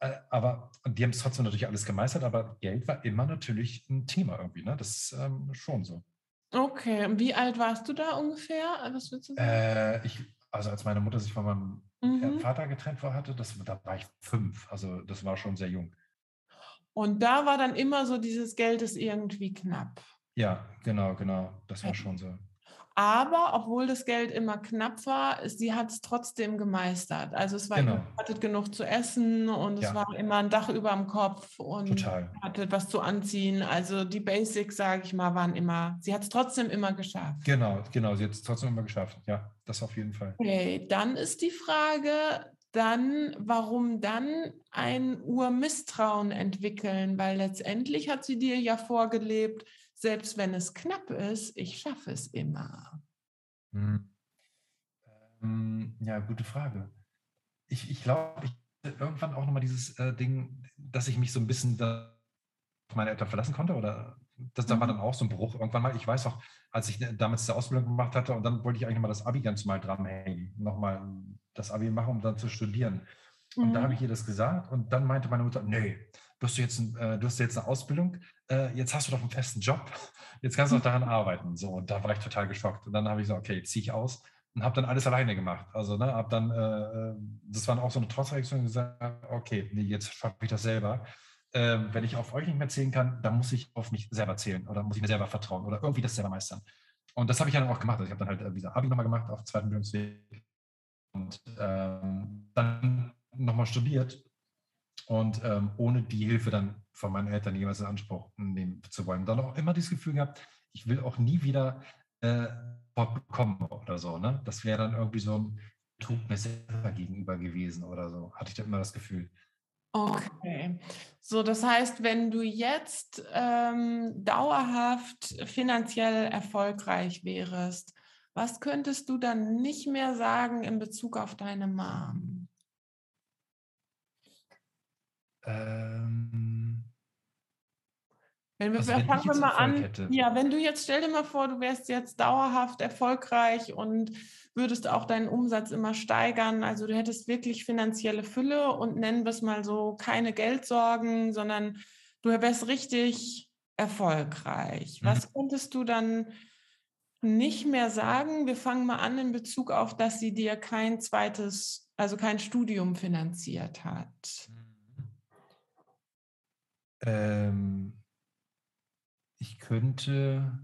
äh, aber die haben es trotzdem natürlich alles gemeistert, aber Geld war immer natürlich ein Thema irgendwie. Ne? Das ist ähm, schon so. Okay, und wie alt warst du da ungefähr? Was würdest du sagen? Äh, ich, also als meine Mutter sich von meinem mhm. Vater getrennt war, hatte, das, da war ich fünf. Also das war schon sehr jung. Und da war dann immer so, dieses Geld ist irgendwie knapp. Ja, genau, genau. Das war schon so. Aber obwohl das Geld immer knapp war, sie hat es trotzdem gemeistert. Also es war genau. immer, hattet genug zu essen und ja. es war immer ein Dach über dem Kopf und Total. hattet was zu anziehen. Also die Basics, sage ich mal, waren immer, sie hat es trotzdem immer geschafft. Genau, genau, sie hat es trotzdem immer geschafft. Ja, das auf jeden Fall. Okay, dann ist die Frage, dann, warum dann ein Urmisstrauen entwickeln? Weil letztendlich hat sie dir ja vorgelebt, selbst wenn es knapp ist, ich schaffe es immer? Hm. Ähm, ja, gute Frage. Ich, ich glaube, ich irgendwann auch nochmal dieses äh, Ding, dass ich mich so ein bisschen auf meine Eltern verlassen konnte oder das da war mhm. dann auch so ein Bruch irgendwann mal. Ich weiß auch, als ich damals die Ausbildung gemacht hatte und dann wollte ich eigentlich mal das Abi ganz mal dranhängen, nochmal das Abi machen, um dann zu studieren. Und mhm. da habe ich ihr das gesagt und dann meinte meine Mutter, nee, du hast jetzt, äh, du hast jetzt eine Ausbildung, äh, jetzt hast du doch einen festen Job, jetzt kannst du auch daran arbeiten. So, und da war ich total geschockt. Und dann habe ich gesagt, okay, ziehe ich aus und habe dann alles alleine gemacht. Also, ne, habe dann, äh, äh, das war auch so eine Trotzreaktion gesagt, okay, nee, jetzt schaffe ich das selber. Ähm, wenn ich auf euch nicht mehr zählen kann, dann muss ich auf mich selber zählen oder muss ich mir selber vertrauen oder irgendwie das selber meistern. Und das habe ich dann auch gemacht. Also ich habe dann halt äh, Abi nochmal gemacht auf zweiten Bildungsweg und ähm, dann nochmal studiert und ähm, ohne die Hilfe dann von meinen Eltern jemals in Anspruch nehmen zu wollen. Dann auch immer dieses Gefühl gehabt, ich will auch nie wieder äh, bekommen oder so. Ne? Das wäre dann irgendwie so ein Trug mir selber gegenüber gewesen oder so. Hatte ich dann immer das Gefühl. Okay. So, das heißt, wenn du jetzt ähm, dauerhaft finanziell erfolgreich wärst, was könntest du dann nicht mehr sagen in Bezug auf deine Mom? Ähm, wenn wir, also wenn fangen wir mal an. Hätte. Ja, wenn du jetzt, stell dir mal vor, du wärst jetzt dauerhaft erfolgreich und würdest auch deinen Umsatz immer steigern. Also du hättest wirklich finanzielle Fülle und nennen wir es mal so, keine Geldsorgen, sondern du wärst richtig erfolgreich. Mhm. Was könntest du dann nicht mehr sagen? Wir fangen mal an in Bezug auf, dass sie dir kein zweites, also kein Studium finanziert hat. Mhm. Ähm, ich könnte,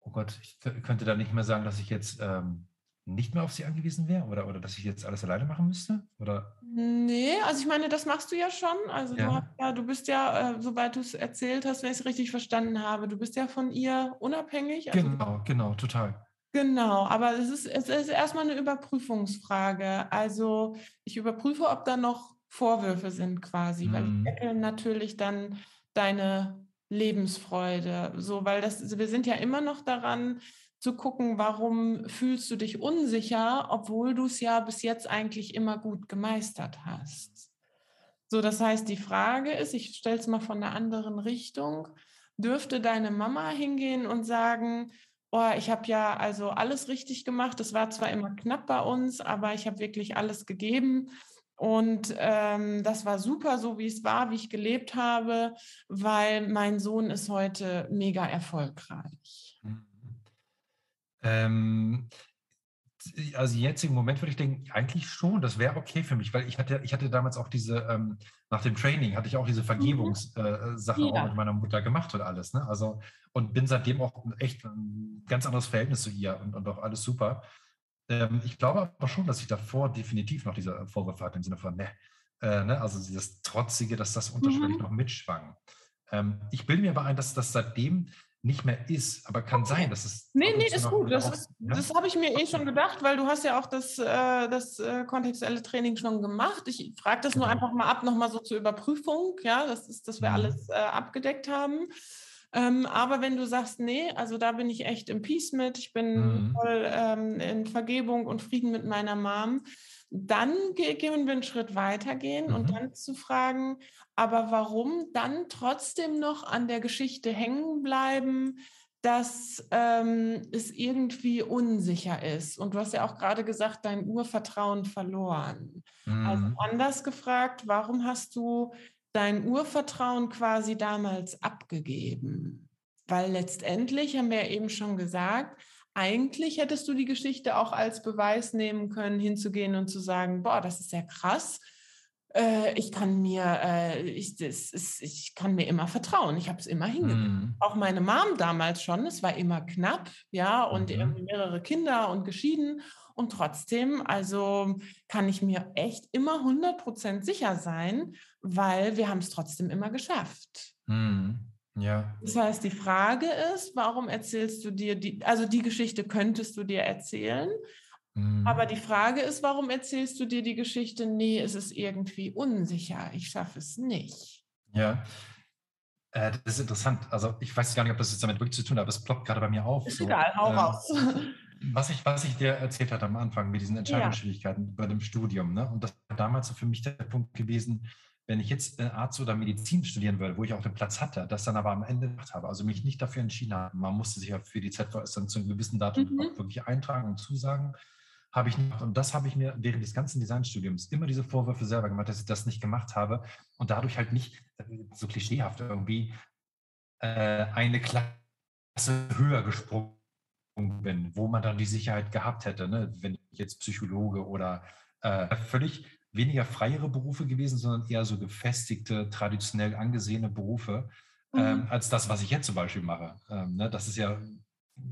oh Gott, ich könnte da nicht mehr sagen, dass ich jetzt ähm, nicht mehr auf sie angewiesen wäre oder, oder dass ich jetzt alles alleine machen müsste? Oder? Nee, also ich meine, das machst du ja schon. Also ja. Du, hast, ja, du bist ja, äh, soweit du es erzählt hast, wenn ich es richtig verstanden habe, du bist ja von ihr unabhängig. Also genau, genau, total. Genau, aber es ist, es ist erstmal eine Überprüfungsfrage. Also ich überprüfe, ob da noch Vorwürfe sind quasi, mhm. weil die mhm. deckeln natürlich dann deine Lebensfreude, so, weil das, wir sind ja immer noch daran zu gucken, warum fühlst du dich unsicher, obwohl du es ja bis jetzt eigentlich immer gut gemeistert hast. So, das heißt, die Frage ist, ich stelle es mal von einer anderen Richtung, dürfte deine Mama hingehen und sagen, oh, ich habe ja also alles richtig gemacht, es war zwar immer knapp bei uns, aber ich habe wirklich alles gegeben und ähm, das war super, so wie es war, wie ich gelebt habe, weil mein Sohn ist heute mega erfolgreich. Mhm. Ähm, also jetzt im Moment würde ich denken, eigentlich schon, das wäre okay für mich, weil ich hatte, ich hatte damals auch diese, ähm, nach dem Training hatte ich auch diese. Vergebungssache mhm. ja. auch mit meiner Mutter gemacht und alles. Ne? Also, und bin seitdem auch echt ein ganz anderes Verhältnis zu ihr und, und auch alles super. Ähm, ich glaube aber schon, dass ich davor definitiv noch diese Vorwürfe hatte im Sinne von, ne, äh, ne also dieses Trotzige, dass das unterschwellig mhm. noch mitschwang. Ähm, ich bilde mir aber ein, dass das seitdem nicht mehr ist, aber kann okay. sein, dass es. Nee, nee, ist gut. Das, ist, ja? das habe ich mir eh schon gedacht, weil du hast ja auch das, äh, das äh, kontextuelle Training schon gemacht. Ich frage das genau. nur einfach mal ab, nochmal so zur Überprüfung, ja, das ist, dass wir mhm. alles äh, abgedeckt haben. Ähm, aber wenn du sagst, nee, also da bin ich echt im Peace mit, ich bin mhm. voll ähm, in Vergebung und Frieden mit meiner Mom, dann gehen wir einen Schritt weitergehen mhm. und dann zu fragen, aber warum dann trotzdem noch an der Geschichte hängen bleiben, dass ähm, es irgendwie unsicher ist. Und du hast ja auch gerade gesagt, dein Urvertrauen verloren. Also mhm. Also anders gefragt, warum hast du dein Urvertrauen quasi damals abgegeben? Weil letztendlich, haben wir ja eben schon gesagt, eigentlich hättest du die Geschichte auch als Beweis nehmen können, hinzugehen und zu sagen, boah, das ist ja krass. Äh, ich kann mir, äh, ich, das ist, ich kann mir immer vertrauen. Ich habe es immer hingekriegt. Mhm. Auch meine Mom damals schon. Es war immer knapp, ja, und mhm. mehrere Kinder und geschieden. Und trotzdem, also kann ich mir echt immer 100% sicher sein, weil wir haben es trotzdem immer geschafft. Mhm. Ja. Das heißt, die Frage ist, warum erzählst du dir die, also die Geschichte könntest du dir erzählen, mhm. aber die Frage ist, warum erzählst du dir die Geschichte, nee, es ist irgendwie unsicher, ich schaffe es nicht. Ja, äh, das ist interessant. Also ich weiß gar nicht, ob das jetzt damit wirklich zu tun hat, aber es ploppt gerade bei mir auf. Ist so. egal, hau ähm, raus. Was ich, was ich dir erzählt hatte am Anfang mit diesen Entscheidungsschwierigkeiten ja. bei dem Studium, ne? und das war damals so für mich der Punkt gewesen, wenn ich jetzt äh, Arzt oder Medizin studieren würde, wo ich auch den Platz hatte, das dann aber am Ende gemacht habe, also mich nicht dafür entschieden habe, man musste sich ja für die ZVS dann zu einem gewissen Datum mhm. wirklich eintragen und zusagen, habe ich nicht. Und das habe ich mir während des ganzen Designstudiums immer diese Vorwürfe selber gemacht, dass ich das nicht gemacht habe und dadurch halt nicht äh, so klischeehaft irgendwie äh, eine Klasse höher gesprungen bin, wo man dann die Sicherheit gehabt hätte, ne? wenn ich jetzt Psychologe oder äh, völlig weniger freiere Berufe gewesen, sondern eher so gefestigte, traditionell angesehene Berufe, mhm. ähm, als das, was ich jetzt zum Beispiel mache. Ähm, ne, das ist ja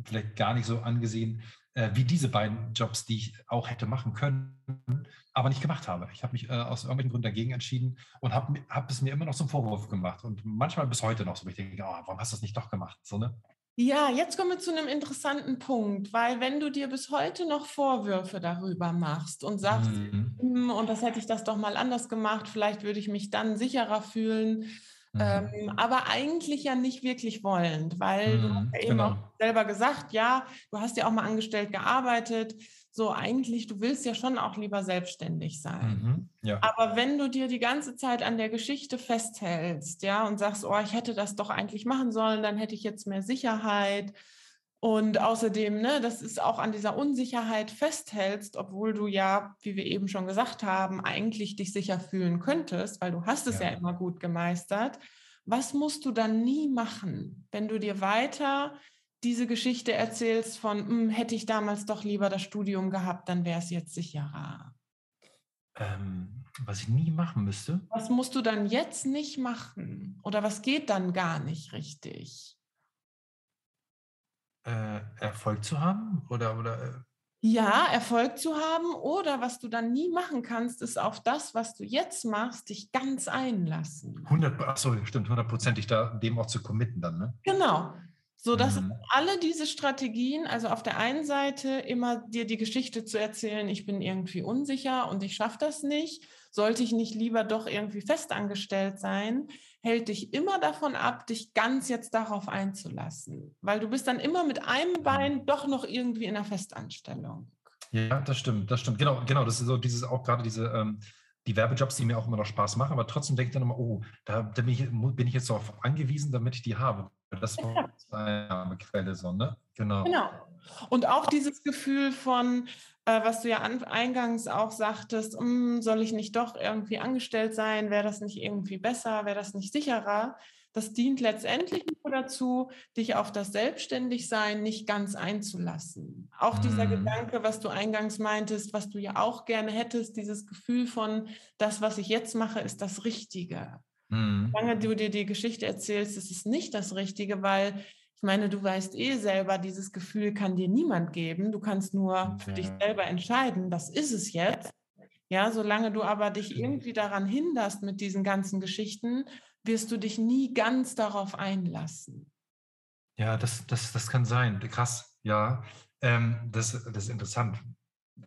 vielleicht gar nicht so angesehen äh, wie diese beiden Jobs, die ich auch hätte machen können, aber nicht gemacht habe. Ich habe mich äh, aus irgendwelchen Gründen dagegen entschieden und habe hab es mir immer noch zum Vorwurf gemacht und manchmal bis heute noch so, ich denke, oh, warum hast du das nicht doch gemacht? So, ne? Ja, jetzt kommen wir zu einem interessanten Punkt, weil wenn du dir bis heute noch Vorwürfe darüber machst und sagst, mhm. Hm, und das hätte ich das doch mal anders gemacht, vielleicht würde ich mich dann sicherer fühlen, mhm. ähm, aber eigentlich ja nicht wirklich wollend, weil mhm, du hast ja eben genau. auch selber gesagt, ja, du hast ja auch mal angestellt gearbeitet, so eigentlich, du willst ja schon auch lieber selbstständig sein. Mhm, ja. Aber wenn du dir die ganze Zeit an der Geschichte festhältst, ja, und sagst, oh, ich hätte das doch eigentlich machen sollen, dann hätte ich jetzt mehr Sicherheit. Und außerdem, ne, das ist auch an dieser Unsicherheit festhältst, obwohl du ja, wie wir eben schon gesagt haben, eigentlich dich sicher fühlen könntest, weil du hast es ja, ja immer gut gemeistert. Was musst du dann nie machen, wenn du dir weiter diese Geschichte erzählst von, hm, hätte ich damals doch lieber das Studium gehabt, dann wäre es jetzt sicherer. Ähm, was ich nie machen müsste. Was musst du dann jetzt nicht machen? Oder was geht dann gar nicht richtig? Äh, Erfolg zu haben? Oder, oder äh ja, Erfolg zu haben oder was du dann nie machen kannst, ist auf das, was du jetzt machst, dich ganz einlassen. 100, achso, stimmt, hundertprozentig da dem auch zu committen dann, ne? Genau. So dass mhm. alle diese Strategien, also auf der einen Seite immer dir die Geschichte zu erzählen, ich bin irgendwie unsicher und ich schaffe das nicht, sollte ich nicht lieber doch irgendwie festangestellt sein, hält dich immer davon ab, dich ganz jetzt darauf einzulassen, weil du bist dann immer mit einem. Bein doch noch irgendwie in einer Festanstellung. Ja, das stimmt, das stimmt. Genau, genau. Das ist so dieses auch gerade diese ähm, die Werbejobs, die mir auch immer noch Spaß machen, aber trotzdem denke ich dann immer, oh, da, da bin, ich, bin ich jetzt darauf angewiesen, damit ich die habe. Das war eine Quelle so, ne? Genau. Genau. Und auch dieses Gefühl von, äh, was du ja an, eingangs auch sagtest, mm, soll ich nicht doch irgendwie angestellt sein? Wäre das nicht irgendwie besser? Wäre das nicht sicherer? Das dient letztendlich nur dazu, dich auf das Selbstständigsein nicht ganz einzulassen. Auch dieser mhm. Gedanke, was du eingangs meintest, was du ja auch gerne hättest, dieses Gefühl von, das, was ich jetzt mache, ist das Richtige. Mhm. Solange du dir die Geschichte erzählst, ist es nicht das Richtige, weil ich meine, du weißt eh selber, dieses Gefühl kann dir niemand geben. Du kannst nur für dich selber entscheiden, das ist es jetzt. Ja, solange du aber dich irgendwie daran hinderst mit diesen ganzen Geschichten, wirst du dich nie ganz darauf einlassen. Ja, das, das, das kann sein. Krass, ja. Ähm, das, das ist interessant.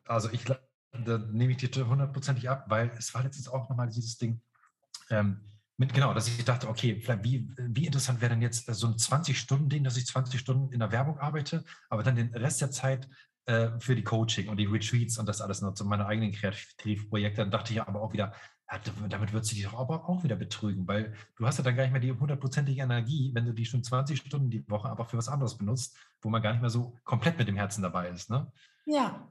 Also ich da nehme ich dir hundertprozentig ab, weil es war letztens auch nochmal dieses Ding, ähm, mit, genau, dass ich dachte, okay, wie, wie interessant wäre denn jetzt so ein 20-Stunden-Ding, dass ich 20 Stunden in der Werbung arbeite, aber dann den Rest der Zeit äh, für die Coaching und die Retreats und das alles nutze und meine eigenen Kreativprojekte. Dann dachte ich aber auch wieder, ja, damit würdest du dich doch aber auch wieder betrügen, weil du hast ja dann gar nicht mehr die hundertprozentige Energie, wenn du die schon 20 Stunden die Woche aber für was anderes benutzt, wo man gar nicht mehr so komplett mit dem Herzen dabei ist. Ne? Ja,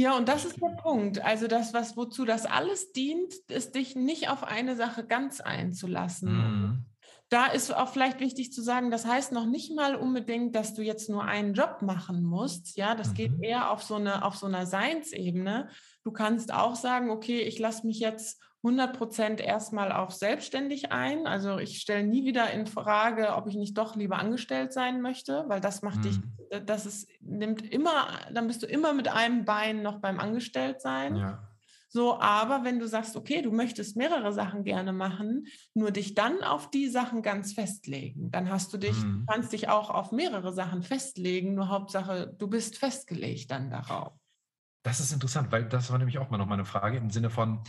ja, und das ist der Punkt. Also das, was wozu das alles dient, ist dich nicht auf eine Sache ganz einzulassen. Mhm. Da ist auch vielleicht wichtig zu sagen, das heißt noch nicht mal unbedingt, dass du jetzt nur einen Job machen musst. Ja, das mhm. geht eher auf so eine auf so einer Seinsebene. Du kannst auch sagen, okay, ich lasse mich jetzt 100 Prozent erstmal auf selbstständig ein. Also ich stelle nie wieder in Frage, ob ich nicht doch lieber angestellt sein möchte, weil das macht mhm. dich, das ist, nimmt immer, dann bist du immer mit einem Bein noch beim Angestelltsein. Ja. So, aber wenn du sagst, okay, du möchtest mehrere Sachen gerne machen, nur dich dann auf die Sachen ganz festlegen, dann hast du dich, mhm. kannst dich auch auf mehrere Sachen festlegen, nur Hauptsache, du bist festgelegt dann darauf. Das ist interessant, weil das war nämlich auch mal noch meine Frage im Sinne von,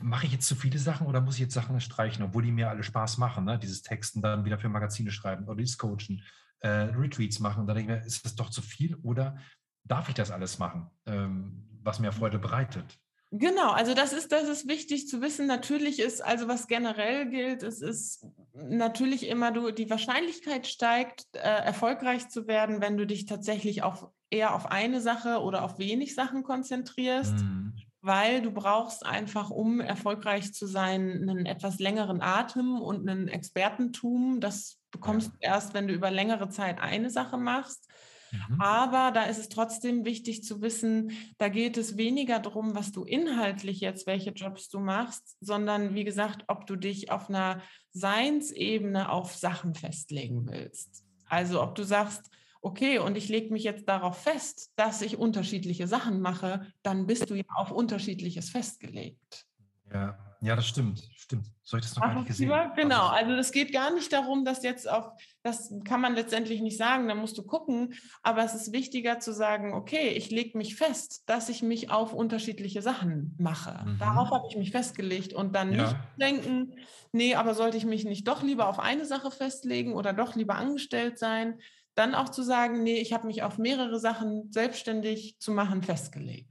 mache ich jetzt zu viele Sachen oder muss ich jetzt Sachen streichen, obwohl die mir alle Spaß machen, ne? dieses Texten dann wieder für Magazine schreiben oder dieses Coachen, äh, Retreats machen. Und dann denke ich mir, ist das doch zu viel oder darf ich das alles machen, ähm, was mir Freude bereitet? Genau, also das ist, das ist wichtig zu wissen. Natürlich ist, also was generell gilt, es ist natürlich immer, du, die Wahrscheinlichkeit steigt, äh, erfolgreich zu werden, wenn du dich tatsächlich auf, eher auf eine Sache oder auf wenig Sachen konzentrierst. Mhm weil du brauchst einfach, um erfolgreich zu sein, einen etwas längeren Atem und einen Expertentum. Das bekommst ja. du erst, wenn du über längere Zeit eine Sache machst. Mhm. Aber da ist es trotzdem wichtig zu wissen, da geht es weniger darum, was du inhaltlich jetzt, welche Jobs du machst, sondern wie gesagt, ob du dich auf einer Seinsebene auf Sachen festlegen willst. Also ob du sagst, okay, und ich lege mich jetzt darauf fest, dass ich unterschiedliche Sachen mache, dann bist du ja auf unterschiedliches festgelegt. Ja, ja, das stimmt, stimmt. So ich das noch Ach, gar nicht gesehen. Genau, also es geht gar nicht darum, dass jetzt auf, das kann man letztendlich nicht sagen, da musst du gucken, aber es ist wichtiger zu sagen, okay, ich lege mich fest, dass ich mich auf unterschiedliche Sachen mache. Mhm. Darauf habe ich mich festgelegt und dann ja. nicht denken, nee, aber sollte ich mich nicht doch lieber auf eine Sache festlegen oder doch lieber angestellt sein, dann auch zu sagen, nee, ich habe mich auf mehrere Sachen selbstständig zu machen festgelegt.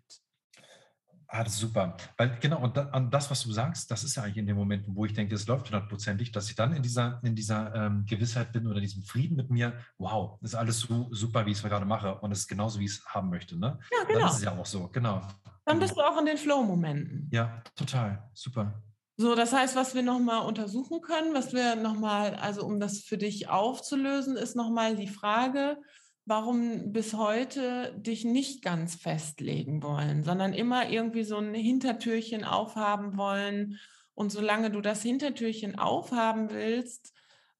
Ah, das ist super. Weil genau, und an das, was du sagst, das ist ja eigentlich in den Momenten, wo ich denke, es läuft hundertprozentig, dass ich dann in dieser, in dieser ähm, Gewissheit bin oder diesem Frieden mit mir, wow, das ist alles so super, wie ich es gerade mache und es ist genauso, wie ich es haben möchte. Ne? Ja, genau. Dann ist es ja auch so, genau. Dann bist du auch in den Flow-Momenten. Ja, total. Super. So, das heißt, was wir nochmal untersuchen können, was wir nochmal, also um das für dich aufzulösen, ist nochmal die Frage, warum bis heute dich nicht ganz festlegen wollen, sondern immer irgendwie so ein Hintertürchen aufhaben wollen. Und solange du das Hintertürchen aufhaben willst,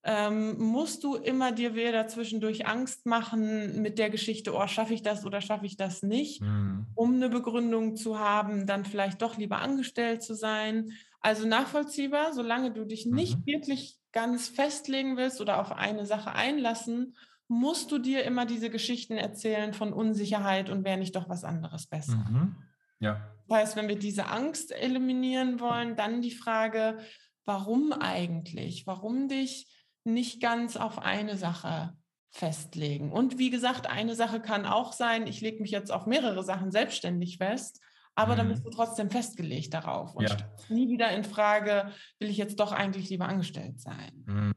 ähm, musst du immer dir wieder zwischendurch Angst machen mit der Geschichte, oh, schaffe ich das oder schaffe ich das nicht, mhm. um eine Begründung zu haben, dann vielleicht doch lieber angestellt zu sein also nachvollziehbar, solange du dich nicht mhm. wirklich ganz festlegen willst oder auf eine Sache einlassen, musst du dir immer diese Geschichten erzählen von Unsicherheit und wäre nicht doch was anderes besser. Mhm. Ja. Das heißt, wenn wir diese Angst eliminieren wollen, dann die Frage, warum eigentlich? Warum dich nicht ganz auf eine Sache festlegen? Und wie gesagt, eine Sache kann auch sein, ich lege mich jetzt auf mehrere Sachen selbstständig fest aber mhm. dann bist du trotzdem festgelegt darauf und ja. nie wieder in Frage, will ich jetzt doch eigentlich lieber angestellt sein. Mhm.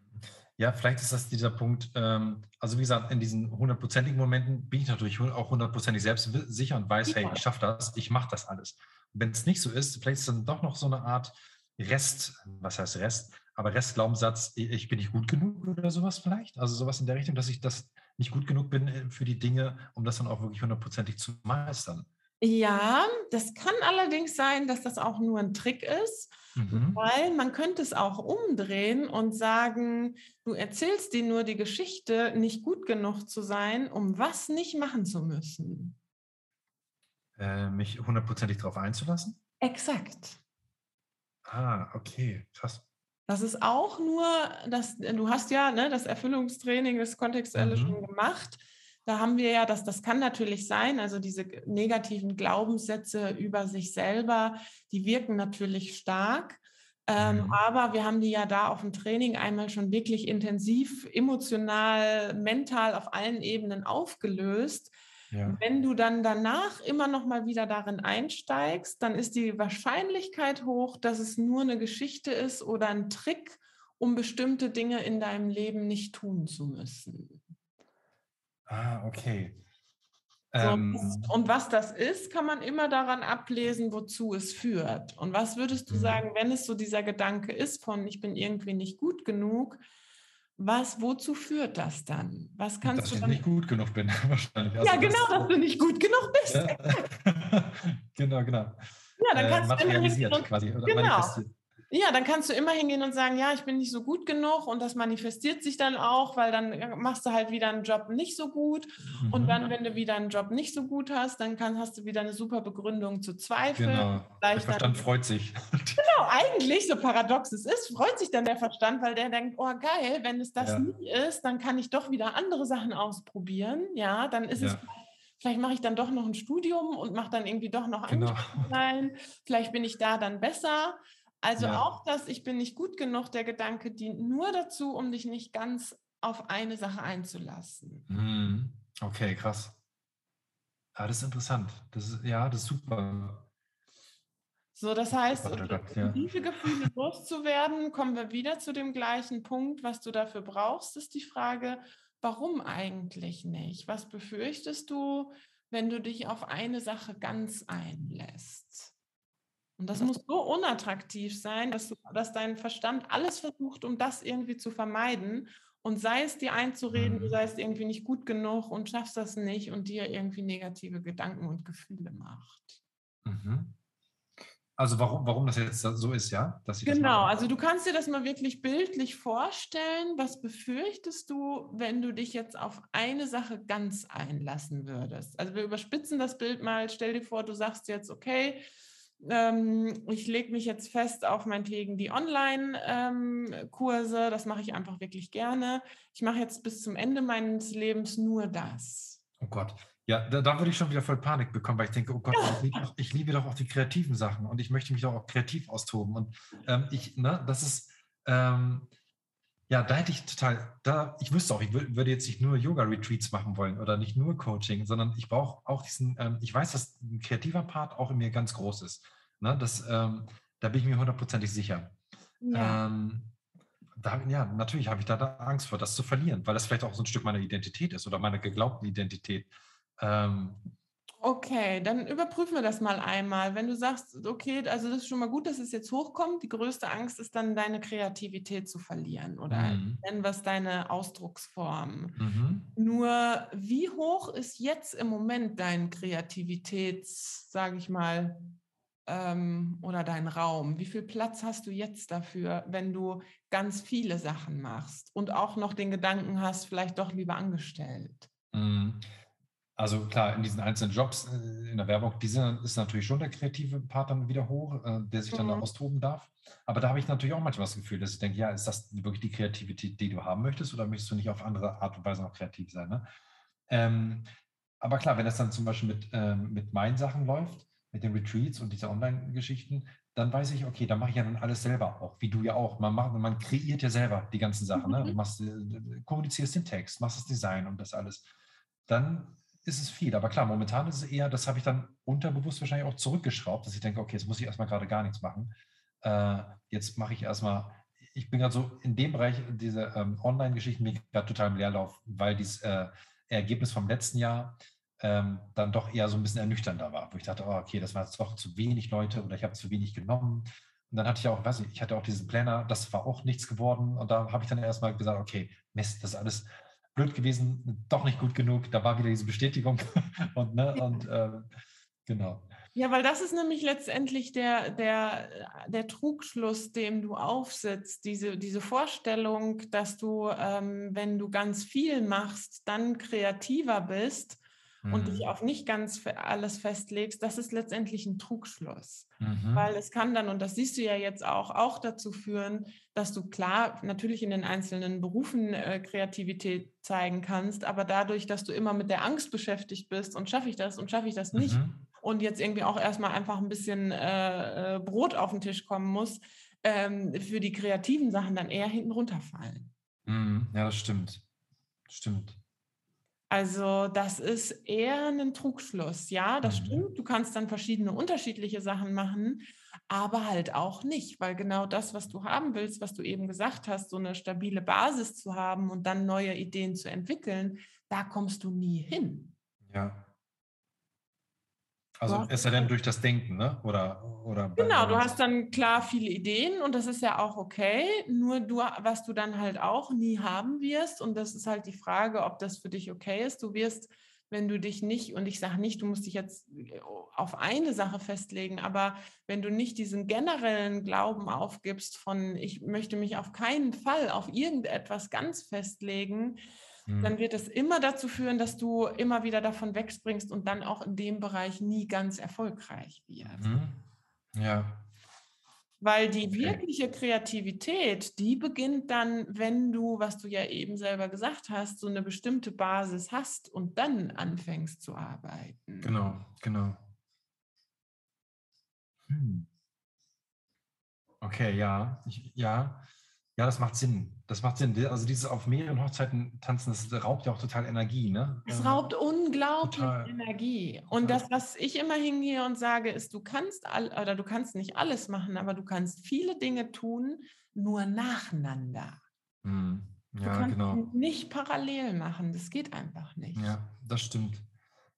Ja, vielleicht ist das dieser Punkt. Ähm, also wie gesagt, in diesen hundertprozentigen Momenten bin ich natürlich auch hundertprozentig selbstsicher und weiß, ja. hey, ich schaffe das, ich mache das alles. Wenn es nicht so ist, vielleicht ist dann doch noch so eine Art Rest, was heißt Rest, aber Restglaubenssatz, ich bin nicht gut genug oder sowas vielleicht. Also sowas in der Richtung, dass ich das nicht gut genug bin äh, für die Dinge, um das dann auch wirklich hundertprozentig zu meistern. Ja, das kann allerdings sein, dass das auch nur ein Trick ist, mhm. weil man könnte es auch umdrehen und sagen, du erzählst dir nur die Geschichte, nicht gut genug zu sein, um was nicht machen zu müssen. Äh, mich hundertprozentig darauf einzulassen? Exakt. Ah, okay, krass. Das ist auch nur, das, du hast ja ne, das Erfüllungstraining, das Kontextuelle mhm. schon gemacht. Da haben wir ja, dass das kann natürlich sein, also diese negativen Glaubenssätze über sich selber, die wirken natürlich stark. Ähm, mhm. aber wir haben die ja da auf dem Training einmal schon wirklich intensiv, emotional, mental auf allen Ebenen aufgelöst. Ja. Wenn du dann danach immer noch mal wieder darin einsteigst, dann ist die Wahrscheinlichkeit hoch, dass es nur eine Geschichte ist oder ein Trick, um bestimmte Dinge in deinem Leben nicht tun zu müssen. Ah, okay. So, ähm, und was das ist, kann man immer daran ablesen, wozu es führt. Und was würdest du mhm. sagen, wenn es so dieser Gedanke ist von, ich bin irgendwie nicht gut genug, was, wozu führt das dann? Was kannst dass du ich dann? nicht gut genug bin, wahrscheinlich. Also ja, genau, das, dass du nicht gut genug bist. Ja. genau, genau. Ja, dann kannst äh, du materialisiert quasi oder genau. Ja, dann kannst du immer hingehen und sagen, ja, ich bin nicht so gut genug und das manifestiert sich dann auch, weil dann äh, machst du halt wieder einen Job nicht so gut mhm. und dann, wenn du wieder einen Job nicht so gut hast, dann kann, hast du wieder eine super Begründung zu zweifeln. Genau, der Verstand dann, freut sich. Genau, eigentlich, so paradox es ist, freut sich dann der Verstand, weil der denkt, oh geil, wenn es das ja. nie ist, dann kann ich doch wieder andere Sachen ausprobieren. Ja, dann ist ja. es vielleicht mache ich dann doch noch ein Studium und mache dann irgendwie doch noch genau. ein Vielleicht bin ich da dann besser. Also ja. auch das, ich bin nicht gut genug, der Gedanke dient nur dazu, um dich nicht ganz auf eine Sache einzulassen. Hm. Okay, krass. Ja, das ist interessant. Das ist, ja, das ist super. So, das heißt, um ja. diese Gefühle loszuwerden, kommen wir wieder zu dem gleichen Punkt. Was du dafür brauchst, ist die Frage, warum eigentlich nicht? Was befürchtest du, wenn du dich auf eine Sache ganz einlässt? Und das muss so unattraktiv sein, dass, du, dass dein Verstand alles versucht, um das irgendwie zu vermeiden. Und sei es dir einzureden, du mhm. seist irgendwie nicht gut genug und schaffst das nicht und dir irgendwie negative Gedanken und Gefühle macht. Mhm. Also warum, warum das jetzt so ist, ja? genau, also du kannst dir das mal wirklich bildlich vorstellen. Was befürchtest du, wenn du dich jetzt auf eine Sache ganz einlassen würdest? Also wir überspitzen das Bild mal. Stell dir vor, du sagst jetzt, okay, ähm, ich lege mich jetzt fest auf meinetwegen die Online-Kurse. Das mache ich einfach wirklich gerne. Ich mache jetzt bis zum Ende meines Lebens nur das. Oh Gott. Ja, da, da würde ich schon wieder voll Panik bekommen, weil ich denke, oh Gott, ich liebe, doch, ich liebe doch auch die kreativen Sachen und ich möchte mich doch auch kreativ austoben. Und ähm, ich, ne, das ist, ähm, ja, da hätte ich total, da, ich wüsste auch, ich würde jetzt nicht nur Yoga-Retreats machen wollen oder nicht nur Coaching, sondern ich brauche auch diesen, ähm, ich weiß, dass ein kreativer Part auch in mir ganz groß ist. Ne? Das, ähm, da bin ich mir hundertprozentig sicher. Ja. Ähm, da, ja, natürlich habe ich da, da, Angst vor, das zu verlieren, weil das vielleicht auch so ein Stück meiner Identität ist oder meiner geglaubten Identität. Ähm, Okay, dann überprüfen wir das mal einmal. Wenn du sagst, okay, also das ist schon mal gut, dass es jetzt hochkommt, die größte Angst ist dann deine Kreativität zu verlieren oder mhm. nennen wir es deine Ausdrucksform. Mhm. Nur wie hoch ist jetzt im Moment dein Kreativitäts, sage ich mal, ähm, oder dein Raum? Wie viel Platz hast du jetzt dafür, wenn du ganz viele Sachen machst und auch noch den Gedanken hast, vielleicht doch lieber angestellt? Mhm. Also klar, in diesen einzelnen Jobs äh, in der Werbung, diese ist natürlich schon der kreative Part dann wieder hoch, äh, der sich dann mhm. da austoben darf. Aber da habe ich natürlich auch manchmal das Gefühl, dass ich denke, ja, ist das wirklich die Kreativität, die du haben möchtest, oder möchtest du nicht auf andere Art und Weise noch kreativ sein? Ne? Ähm, aber klar, wenn das dann zum Beispiel mit, ähm, mit meinen Sachen läuft, mit den Retreats und diese Online-Geschichten, dann weiß ich, okay, dann mache ich ja dann alles selber auch, wie du ja auch. Man, macht, man kreiert ja selber die ganzen Sachen. Ne? Du mhm. machst, äh, kommunizierst den Text, machst das Design und das alles. Dann ist es viel. Aber klar, momentan ist es eher, das habe ich dann unterbewusst wahrscheinlich auch zurückgeschraubt, dass ich denke, okay, jetzt muss ich erstmal gerade gar nichts machen. Äh, jetzt mache ich erstmal, ich bin gerade so in dem Bereich, diese ähm, Online-Geschichten, bin gerade total im Leerlauf, weil dieses äh, Ergebnis vom letzten Jahr ähm, dann doch eher so ein bisschen ernüchternder war, wo ich dachte, oh, okay, das war jetzt doch zu wenig Leute oder ich habe zu wenig genommen. Und dann hatte ich auch, weiß ich, ich hatte auch diesen Planner, das war auch nichts geworden. Und da habe ich dann erstmal gesagt, okay, Mist, das ist alles blöd gewesen, doch nicht gut genug. Da war wieder diese Bestätigung und, ne, und äh, genau. Ja, weil das ist nämlich letztendlich der, der, der Trugschluss, dem du aufsitzt, diese, diese Vorstellung, dass du, ähm, wenn du ganz viel machst, dann kreativer bist und dich mhm. auf nicht ganz alles festlegst, das ist letztendlich ein Trugschluss. Mhm. Weil es kann dann, und das siehst du ja jetzt auch, auch dazu führen, dass du klar natürlich in den einzelnen Berufen äh, Kreativität zeigen kannst, aber dadurch, dass du immer mit der Angst beschäftigt bist und schaffe ich das und schaffe ich das nicht mhm. und jetzt irgendwie auch erstmal einfach ein bisschen äh, äh, Brot auf den Tisch kommen muss, ähm, für die kreativen Sachen dann eher hinten runterfallen. Mhm. Ja, das stimmt. Stimmt. Also das ist eher ein Trugschluss. Ja, das mhm. stimmt. Du kannst dann verschiedene unterschiedliche Sachen machen, aber halt auch nicht, weil genau das, was du haben willst, was du eben gesagt hast, so eine stabile Basis zu haben und dann neue Ideen zu entwickeln, da kommst du nie hin. Ja. Also es sei denn durch das Denken, ne? Oder, oder genau, du hast dann klar viele Ideen und das ist ja auch okay. Nur du, was du dann halt auch nie haben wirst, und das ist halt die Frage, ob das für dich okay ist. Du wirst, wenn du dich nicht, und ich sage nicht, du musst dich jetzt äh, auf eine Sache festlegen, aber wenn du nicht diesen generellen Glauben aufgibst von, ich möchte mich auf keinen Fall auf irgendetwas ganz festlegen, dann mhm. wird es immer dazu führen, dass du immer wieder davon wegspringst und dann auch in dem Bereich nie ganz erfolgreich wirst. Mhm. Ja. Weil die okay. wirkliche Kreativität, die beginnt dann, wenn du, was du ja eben selber gesagt hast, so eine bestimmte Basis hast und dann anfängst zu arbeiten. Genau, genau. Hm. Okay, ja, ich, ja. Ja, das macht Sinn. Das macht Sinn. Also dieses auf mehreren Hochzeiten tanzen, das raubt ja auch total Energie, ne? Es raubt unglaublich total. Energie. Und das, was ich immer hingehe und sage, ist, du kannst all, oder du kannst nicht alles machen, aber du kannst viele Dinge tun, nur nacheinander. Hm. Ja, du kannst genau. nicht parallel machen. Das geht einfach nicht. Ja, das stimmt.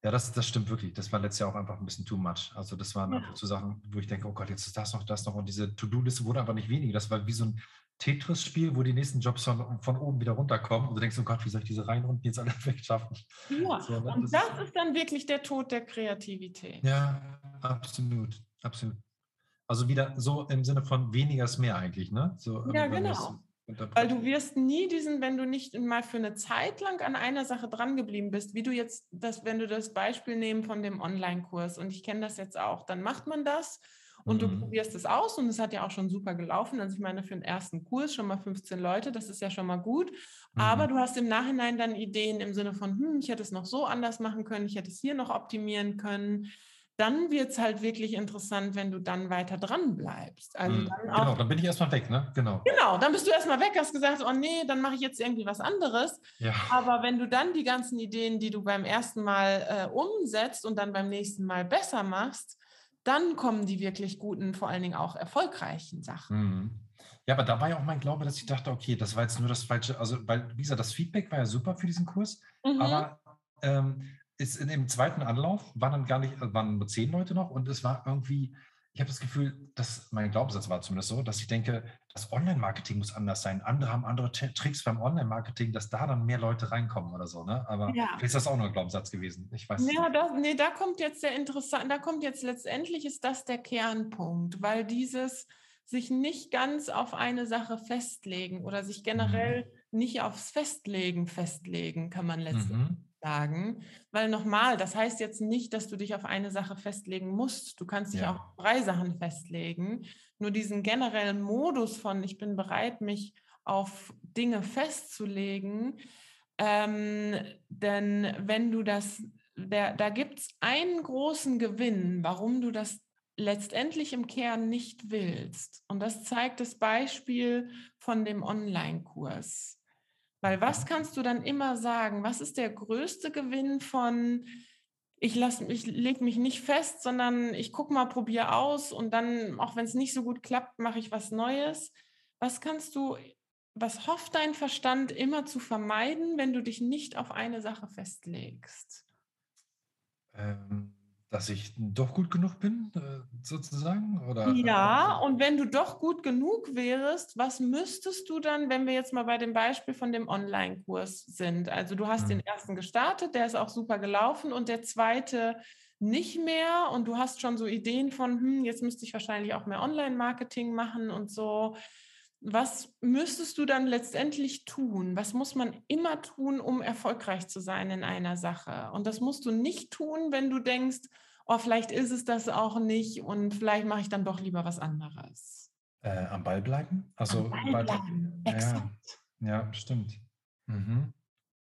Ja, das, das stimmt wirklich. Das war letztes Jahr auch einfach ein bisschen too much. Also das waren ja. einfach so Sachen, wo ich denke, oh Gott, jetzt ist das noch, das noch. Und diese To-Do-Liste wurde aber nicht weniger. Das war wie so ein Tetris-Spiel, wo die nächsten Jobs von, von oben wieder runterkommen und du denkst, oh Gott, wie soll ich diese Reihenrunden jetzt alle wegschaffen? Ja, so, ne? und das, das ist, ist dann wirklich der Tod der Kreativität. Ja, absolut, absolut. Also wieder so im Sinne von weniger ist mehr eigentlich, ne? So, ja, genau. Weil du wirst nie diesen, wenn du nicht mal für eine Zeit lang an einer Sache dran geblieben bist, wie du jetzt, das, wenn du das Beispiel nehmen von dem Online-Kurs und ich kenne das jetzt auch, dann macht man das und mhm. du probierst es aus und es hat ja auch schon super gelaufen. Also ich meine, für den ersten Kurs schon mal 15 Leute, das ist ja schon mal gut. Mhm. Aber du hast im Nachhinein dann Ideen im Sinne von, hm, ich hätte es noch so anders machen können, ich hätte es hier noch optimieren können. Dann wird es halt wirklich interessant, wenn du dann weiter dran bleibst. Also mhm. dann auch, genau, dann bin ich erstmal weg, ne? Genau. Genau, dann bist du erstmal weg, hast gesagt, oh nee, dann mache ich jetzt irgendwie was anderes. Ja. Aber wenn du dann die ganzen Ideen, die du beim ersten Mal äh, umsetzt und dann beim nächsten Mal besser machst, dann kommen die wirklich guten, vor allen Dingen auch erfolgreichen Sachen. Mhm. Ja, aber da war ja auch mein Glaube, dass ich dachte, okay, das war jetzt nur das falsche, also weil, wie gesagt, das Feedback war ja super für diesen Kurs, mhm. aber ähm, ist in, im zweiten Anlauf waren dann gar nicht, waren nur zehn Leute noch und es war irgendwie, ich habe das Gefühl, dass mein Glaubenssatz war zumindest so, dass ich denke, das Online-Marketing muss anders sein. Andere haben andere Tricks beim Online-Marketing, dass da dann mehr Leute reinkommen oder so. Ne? Aber ja. vielleicht ist das auch nur ein Glaubenssatz gewesen. Ich weiß ja, das, nee, da kommt jetzt der interessant, da kommt jetzt letztendlich ist das der Kernpunkt, weil dieses sich nicht ganz auf eine Sache festlegen oder sich generell mhm. nicht aufs Festlegen festlegen, kann man letztendlich mhm sagen, weil nochmal, das heißt jetzt nicht, dass du dich auf eine Sache festlegen musst. Du kannst dich ja. auf drei Sachen festlegen. Nur diesen generellen Modus von, ich bin bereit, mich auf Dinge festzulegen. Ähm, denn wenn du das, der, da gibt es einen großen Gewinn, warum du das letztendlich im Kern nicht willst. Und das zeigt das Beispiel von dem Online-Kurs. Weil was kannst du dann immer sagen? Was ist der größte Gewinn von, ich lasse ich lege mich nicht fest, sondern ich gucke mal, probiere aus und dann, auch wenn es nicht so gut klappt, mache ich was Neues. Was kannst du, was hofft dein Verstand immer zu vermeiden, wenn du dich nicht auf eine Sache festlegst? Ähm, dass ich doch gut genug bin, äh, sozusagen? Oder, ja, und wenn du doch gut genug wärst, was müsstest du dann, wenn wir jetzt mal bei dem Beispiel von dem Online-Kurs sind? Also du hast mhm. den ersten gestartet, der ist auch super gelaufen und der zweite nicht mehr und du hast schon so Ideen von, hm, jetzt müsste ich wahrscheinlich auch mehr Online-Marketing machen und so. Was müsstest du dann letztendlich tun? Was muss man immer tun, um erfolgreich zu sein in einer Sache? Und das musst du nicht tun, wenn du denkst, oh, vielleicht ist es das auch nicht und vielleicht mache ich dann doch lieber was anderes. Äh, am Ball bleiben? Also, am Ball bleiben. Ja, ja, stimmt. Mhm.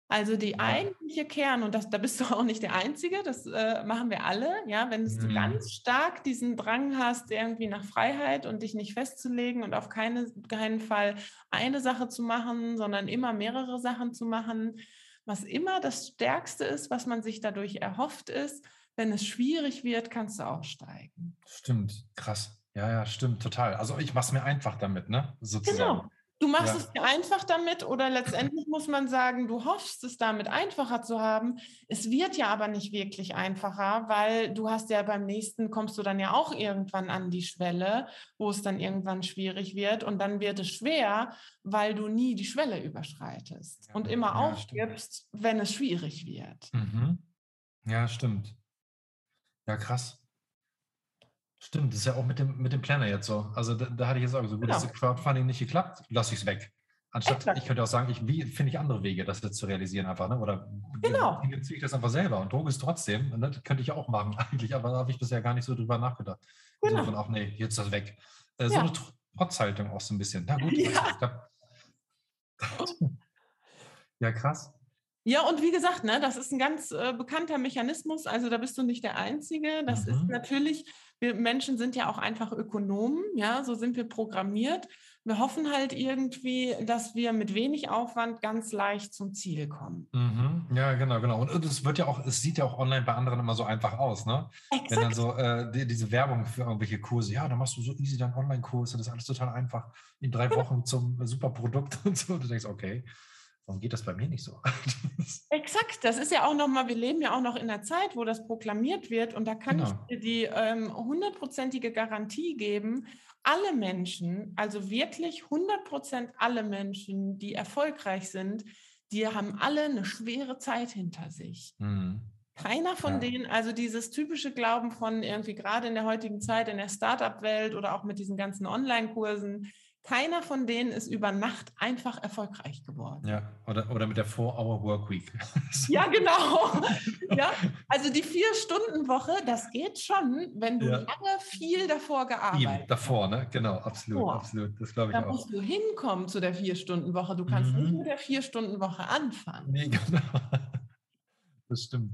Also die ja. eigentliche Kern, und das, da bist du auch nicht der Einzige, das äh, machen wir alle, ja, wenn mhm. du ganz stark diesen Drang hast, irgendwie nach Freiheit und dich nicht festzulegen und auf keine, keinen Fall eine Sache zu machen, sondern immer mehrere Sachen zu machen, was immer das Stärkste ist, was man sich dadurch erhofft, ist, wenn es schwierig wird, kannst du aussteigen. Stimmt, krass. Ja, ja, stimmt, total. Also ich mache es mir einfach damit, ne? Sozusagen. Genau. Du machst ja. es dir einfach damit oder letztendlich muss man sagen, du hoffst es damit einfacher zu haben. Es wird ja aber nicht wirklich einfacher, weil du hast ja beim nächsten kommst du dann ja auch irgendwann an die Schwelle, wo es dann irgendwann schwierig wird und dann wird es schwer, weil du nie die Schwelle überschreitest ja. und immer ja, aufgibst, stimmt. wenn es schwierig wird. Mhm. Ja, stimmt. Ja, krass. Stimmt, das ist ja auch mit dem, mit dem Planner jetzt so. Also da, da hatte ich jetzt auch so, gut, genau. das Crowdfunding nicht geklappt, lasse ich es weg. Anstatt, Exakt. ich könnte auch sagen, ich finde ich andere Wege, das jetzt zu realisieren einfach, ne? Oder genau. ziehe ich das einfach selber und drucke es trotzdem. Ne? Das könnte ich auch machen eigentlich, aber da habe ich bisher gar nicht so drüber nachgedacht. Genau. So von, ach nee, jetzt das weg. Äh, so ja. eine Trotzhaltung auch so ein bisschen. Na gut, ja. ja, krass. Ja, und wie gesagt, ne, das ist ein ganz äh, bekannter Mechanismus. Also da bist du nicht der Einzige. Das mhm. ist natürlich wir Menschen sind ja auch einfach Ökonomen, ja, so sind wir programmiert. Wir hoffen halt irgendwie, dass wir mit wenig Aufwand ganz leicht zum Ziel kommen. Mhm. Ja, genau, genau. Und es wird ja auch, es sieht ja auch online bei anderen immer so einfach aus, ne? Exakt. Wenn dann so äh, die, diese Werbung für irgendwelche Kurse, ja, dann machst du so easy deinen Online-Kurs und das ist alles total einfach in drei. Wochen zum super Produkt und so. Und du denkst, okay, Warum geht das bei mir nicht so? Exakt, das ist ja auch nochmal, wir leben ja auch noch in einer Zeit, wo das proklamiert wird und da kann genau. ich dir die ähm, hundertprozentige ähm, Garantie geben, alle Menschen, also wirklich hundertprozentig alle Menschen, die erfolgreich sind, die haben alle eine schwere Zeit hinter sich. Mhm. Keiner von ja. denen, also dieses typische Glauben von irgendwie gerade in der heutigen Zeit in der Startup-Welt oder auch mit diesen ganzen Online-Kursen, keiner von denen ist über Nacht einfach erfolgreich geworden. Ja, oder, oder mit der Four-Hour-Workweek. ja, genau. ja, also die Vier-Stunden-Woche, das geht schon, wenn du ja. lange viel davor gearbeitet hast. Davor, ne? Genau, absolut, davor. absolut. Das glaube ich da auch. Da musst du hinkommen zu der Vier-Stunden-Woche. Du kannst mhm. nicht mit der Vier-Stunden-Woche anfangen. Nee, genau. Das stimmt.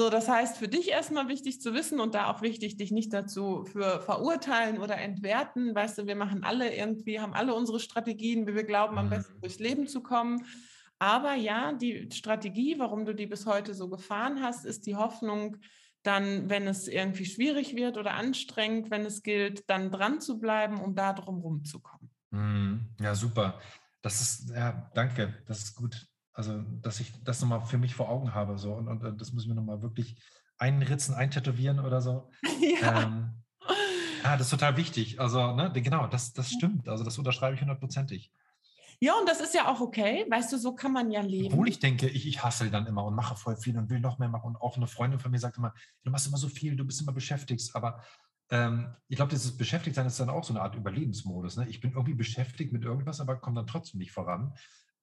So, das heißt, für dich erstmal wichtig zu wissen und da auch wichtig, dich nicht dazu für verurteilen oder entwerten. Weißt du, wir machen alle irgendwie, haben alle unsere Strategien, wie wir glauben, am besten mhm. durchs Leben zu kommen. Aber ja, die Strategie, warum du die bis heute so gefahren hast, ist die Hoffnung, dann, wenn es irgendwie schwierig wird oder anstrengend, wenn es gilt, dann dran zu bleiben, um da drum rumzukommen. Mhm. Ja, super. Das ist, ja, danke, das ist gut. Also, dass ich das nochmal für mich vor Augen habe. So. Und, und, und das muss ich mir nochmal wirklich einritzen, eintätowieren oder so. Ja. Ähm, ja, das ist total wichtig. Also, ne, genau, das, das stimmt. Also, das unterschreibe ich hundertprozentig. Ja, und das ist ja auch okay. Weißt du, so kann man ja leben. Obwohl ich denke, ich, ich hassel dann immer und mache voll viel und will noch mehr machen. Und auch eine Freundin von mir sagt immer, du machst immer so viel, du bist immer beschäftigt. Aber ähm, ich glaube, dieses Beschäftigtsein ist dann auch so eine Art Überlebensmodus. Ne? Ich bin irgendwie beschäftigt mit irgendwas, aber komme dann trotzdem nicht voran.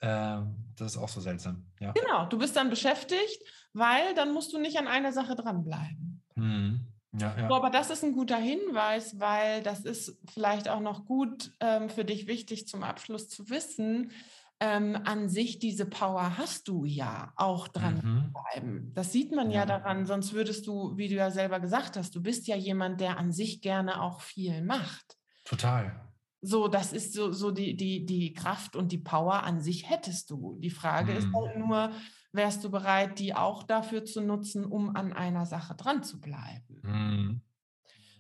Ähm, das ist auch so seltsam. Ja. Genau, du bist dann beschäftigt, weil dann musst du nicht an einer Sache dranbleiben. Mhm. Ja, ja. So, aber das ist ein guter Hinweis, weil das ist vielleicht auch noch gut ähm, für dich wichtig zum Abschluss zu wissen. Ähm, an sich diese Power hast du ja auch dran mhm. bleiben. Das sieht man ja. ja daran, sonst würdest du, wie du ja selber gesagt hast, du bist ja jemand, der an sich gerne auch viel macht. Total. So, das ist so, so die, die, die Kraft und die Power an sich hättest du. Die Frage mhm. ist halt nur, wärst du bereit, die auch dafür zu nutzen, um an einer Sache dran zu bleiben? Mhm.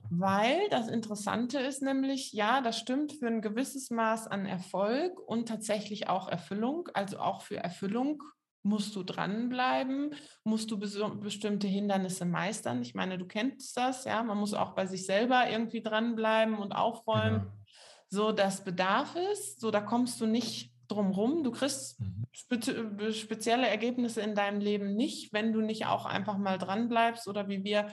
Weil das Interessante ist nämlich, ja, das stimmt für ein gewisses Maß an Erfolg und tatsächlich auch Erfüllung. Also auch für Erfüllung musst du dranbleiben, musst du bestimmte Hindernisse meistern. Ich meine, du kennst das, ja, man muss auch bei sich selber irgendwie dranbleiben und aufräumen. Genau so das Bedarf ist, so da kommst du nicht drum rum. Du kriegst mhm. spe spezielle Ergebnisse in deinem Leben nicht, wenn du nicht auch einfach mal dran bleibst oder wie wir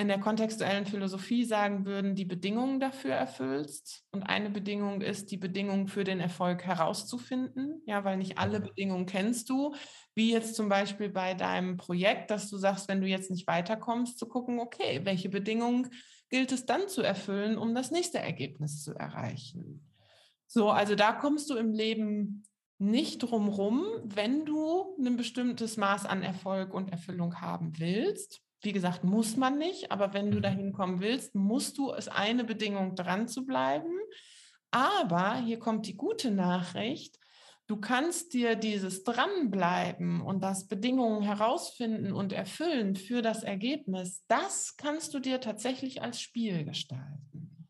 in der kontextuellen Philosophie sagen würden, die Bedingungen dafür erfüllst. Und eine Bedingung ist, die Bedingung für den Erfolg herauszufinden. Ja, weil nicht alle Bedingungen kennst du. Wie jetzt zum Beispiel bei deinem Projekt, dass du sagst, wenn du jetzt nicht weiterkommst, zu gucken, okay, welche Bedingungen gilt es dann zu erfüllen, um das nächste Ergebnis zu erreichen. So, also da kommst du im Leben nicht drumrum, wenn du ein bestimmtes Maß an Erfolg und Erfüllung haben willst. Wie gesagt, muss man nicht, aber wenn du mhm. dahin kommen willst, musst du es eine Bedingung dran zu bleiben. Aber hier kommt die gute Nachricht. Du kannst dir dieses Dranbleiben und das Bedingungen herausfinden und erfüllen für das Ergebnis, das kannst du dir tatsächlich als Spiel gestalten.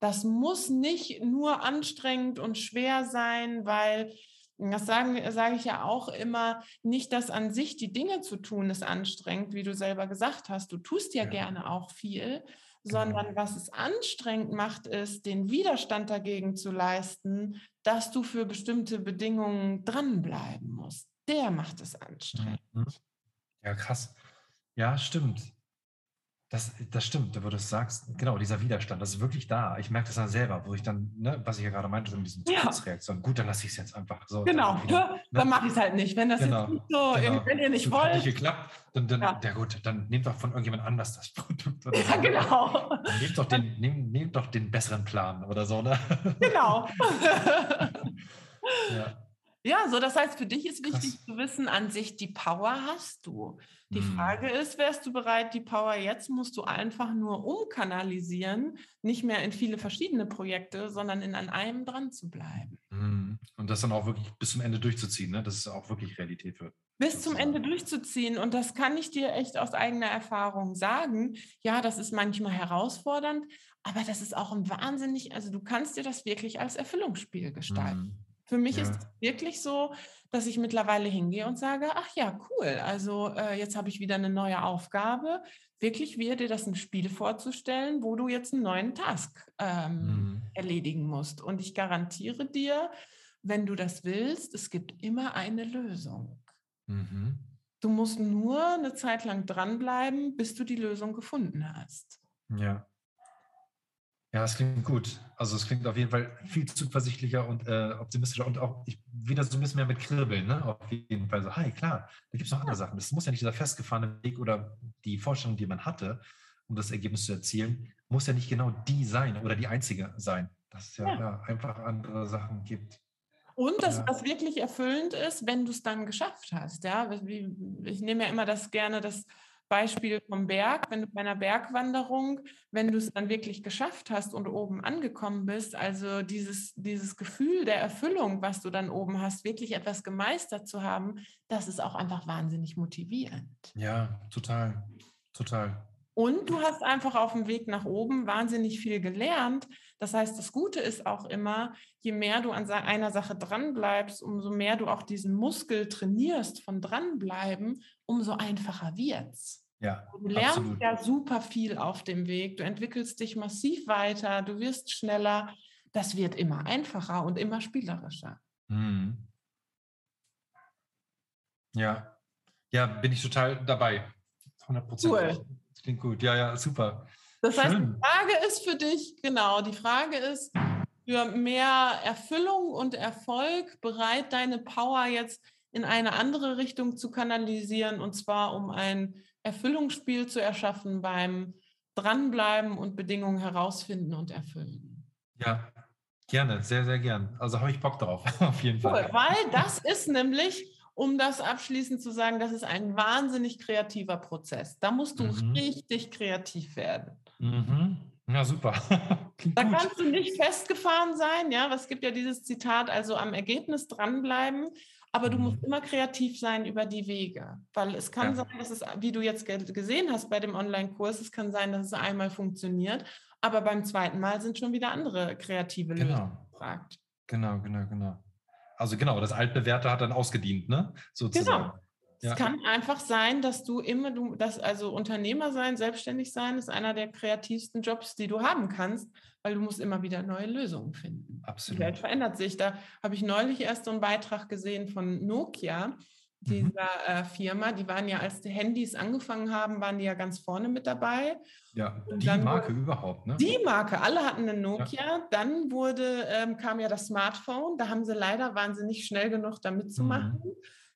Das muss nicht nur anstrengend und schwer sein, weil das sagen, sage ich ja auch immer, nicht, dass an sich die Dinge zu tun ist anstrengend, wie du selber gesagt hast. Du tust ja, ja. gerne auch viel, sondern genau. was es anstrengend macht, ist, den Widerstand dagegen zu leisten, dass du für bestimmte Bedingungen dranbleiben musst. Der macht es anstrengend. Mhm. Ja, krass. Ja, stimmt. Das, das stimmt, wo du es sagst, genau, dieser Widerstand, das ist wirklich da. Ich merke das dann selber, wo ich dann, ne, was ich ja gerade meinte, so mit Trotzreaktion, ja. gut, dann lasse ich es jetzt einfach so. Genau, dann, ne? dann mache ich es halt nicht. Wenn das genau, jetzt nicht so, genau. wenn ihr nicht so wollt. Nicht geklappt, dann, dann ja. ja. gut, dann nehmt doch von irgendjemand anders das Produkt. Oder ja, genau. Dann nehmt doch, den, nehmt, nehmt doch den besseren Plan oder so, ne? Genau. ja. Ja, so das heißt, für dich ist wichtig Krass. zu wissen, an sich die Power hast du. Die hm. Frage ist, wärst du bereit, die Power jetzt musst du einfach nur umkanalisieren, nicht mehr in viele verschiedene Projekte, sondern in an einem dran zu bleiben. Hm. Und das dann auch wirklich bis zum Ende durchzuziehen, ne? dass es auch wirklich Realität wird. Bis zum Ende durchzuziehen. Und das kann ich dir echt aus eigener Erfahrung sagen. Ja, das ist manchmal herausfordernd, aber das ist auch ein wahnsinnig, also du kannst dir das wirklich als Erfüllungsspiel gestalten. Hm. Für mich ja. ist es wirklich so, dass ich mittlerweile hingehe und sage, ach ja, cool, also äh, jetzt habe ich wieder eine neue Aufgabe. Wirklich wäre dir das ein Spiel vorzustellen, wo du jetzt einen neuen Task ähm, mhm. erledigen musst. Und ich garantiere dir, wenn du das willst, es gibt immer eine Lösung. Mhm. Du musst nur eine Zeit lang dranbleiben, bis du die Lösung gefunden hast. Ja. Ja, es klingt gut. Also es klingt auf jeden Fall viel zuversichtlicher und äh, optimistischer und auch ich, wieder so ein bisschen mehr mit Kribbeln. Ne? Auf jeden Fall so, hi, klar, da gibt es noch andere Sachen. Das muss ja nicht dieser festgefahrene Weg oder die Vorstellung, die man hatte, um das Ergebnis zu erzielen, muss ja nicht genau die sein oder die einzige sein. Dass es ja, ja. ja einfach andere Sachen gibt. Und dass ja. das wirklich erfüllend ist, wenn du es dann geschafft hast. Ja, ich nehme ja immer das gerne, dass Beispiel vom Berg, wenn du bei einer Bergwanderung, wenn du es dann wirklich geschafft hast und oben angekommen bist, also dieses, dieses Gefühl der Erfüllung, was du dann oben hast, wirklich etwas gemeistert zu haben, das ist auch einfach wahnsinnig motivierend. Ja, total, total. Und du hast einfach auf dem Weg nach oben wahnsinnig viel gelernt. Das heißt, das Gute ist auch immer, je mehr du an einer Sache dranbleibst, umso mehr du auch diesen Muskel trainierst von dranbleiben, umso einfacher wird's. Ja, du lernst absolut. ja super viel auf dem Weg. Du entwickelst dich massiv weiter, du wirst schneller. Das wird immer einfacher und immer spielerischer. Mhm. Ja, ja, bin ich total dabei. 100 Prozent. Cool. Das klingt gut. Ja, ja, super. Das heißt, Schön. die Frage ist für dich, genau, die Frage ist, für mehr Erfüllung und Erfolg bereit, deine Power jetzt in eine andere Richtung zu kanalisieren, und zwar um ein Erfüllungsspiel zu erschaffen beim Dranbleiben und Bedingungen herausfinden und erfüllen. Ja, gerne, sehr, sehr gern. Also habe ich Bock drauf, auf jeden Fall. Cool, weil das ist nämlich, um das abschließend zu sagen, das ist ein wahnsinnig kreativer Prozess. Da musst du mhm. richtig kreativ werden. Mhm. Ja, super. da kannst du nicht festgefahren sein, ja. Es gibt ja dieses Zitat, also am Ergebnis dranbleiben. Aber du musst mhm. immer kreativ sein über die Wege, weil es kann ja. sein, dass es, wie du jetzt gesehen hast bei dem Online-Kurs, es kann sein, dass es einmal funktioniert, aber beim zweiten Mal sind schon wieder andere kreative genau. Lösungen gefragt. Genau, genau, genau. Also genau, das Altbewährte hat dann ausgedient, ne? Sozusagen. Genau. Ja. Es kann einfach sein, dass du immer, du, dass also Unternehmer sein, selbstständig sein, ist einer der kreativsten Jobs, die du haben kannst, weil du musst immer wieder neue Lösungen finden. Absolut. Die Welt verändert sich. Da habe ich neulich erst so einen Beitrag gesehen von Nokia, mhm. dieser mhm. äh, Firma. Die waren ja, als die Handys angefangen haben, waren die ja ganz vorne mit dabei. Ja, die Marke wurde, überhaupt, ne? Die Marke, alle hatten eine Nokia. Ja. Dann wurde, ähm, kam ja das Smartphone. Da haben sie leider, waren sie nicht schnell genug, da mitzumachen. Mhm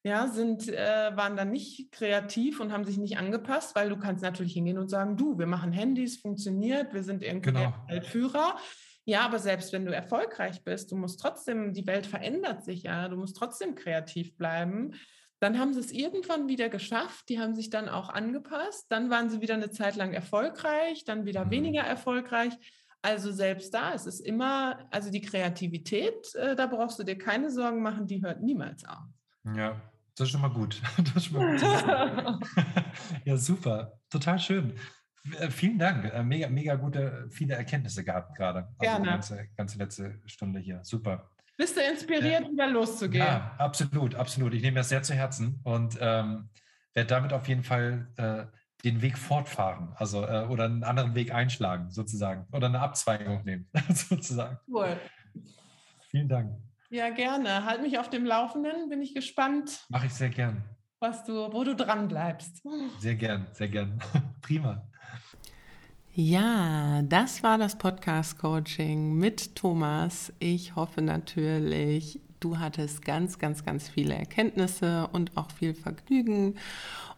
ja, sind, äh, waren dann nicht kreativ und haben sich nicht angepasst, weil du kannst natürlich hingehen und sagen, du, wir machen Handys, funktioniert, wir sind irgendwie genau. Weltführer. Ja, aber selbst wenn du erfolgreich bist, du musst trotzdem, die Welt verändert sich ja, du musst trotzdem kreativ bleiben. Dann haben sie es irgendwann wieder geschafft, die haben sich dann auch angepasst, dann waren sie wieder eine Zeit lang erfolgreich, dann wieder mhm. weniger erfolgreich, Also selbst da, es ist immer, also die Kreativität, äh, da brauchst du dir keine Sorgen machen, die hört niemals auf. Ja, das ist schon mal gut. Das ist schon mal gut ja, super. Total schön. Äh, vielen Dank. Äh, mega, mega gute, viele Erkenntnisse gehabt gerade. Also Gerne. die ganze, ganze letzte Stunde hier. Super. Bist du inspiriert, äh, wieder loszugehen? Ja, absolut, absolut. Ich nehme das sehr zu Herzen und ähm, werde damit auf jeden Fall äh, den Weg fortfahren, also äh, oder einen anderen Weg einschlagen, sozusagen, oder eine Abzweigung nehmen, sozusagen. Cool. Vielen Dank. Ja, gerne. Halt mich auf dem Laufenden, bin ich gespannt. Mache ich sehr gern. Was du, wo du dran bleibst. Sehr gern, sehr gern. Prima. Ja, das war das Podcast Coaching mit Thomas. Ich hoffe natürlich, du hattest ganz, ganz, ganz viele Erkenntnisse und auch viel Vergnügen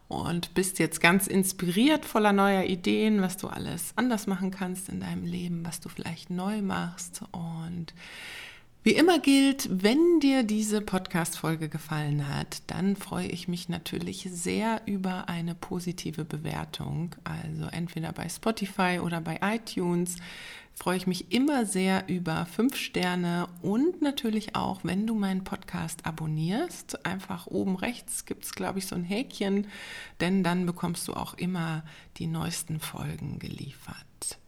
und bist jetzt ganz inspiriert voller neuer Ideen, was du alles anders machen kannst in deinem Leben, was du vielleicht neu machst. Und wie immer gilt, wenn dir diese Podcast-Folge gefallen hat, dann freue ich mich natürlich sehr über eine positive Bewertung. Also entweder bei Spotify oder bei iTunes freue ich mich immer sehr über fünf Sterne und natürlich auch, wenn du meinen Podcast abonnierst. Einfach oben rechts gibt es, glaube ich, so ein Häkchen, denn dann bekommst du auch immer die neuesten Folgen geliefert.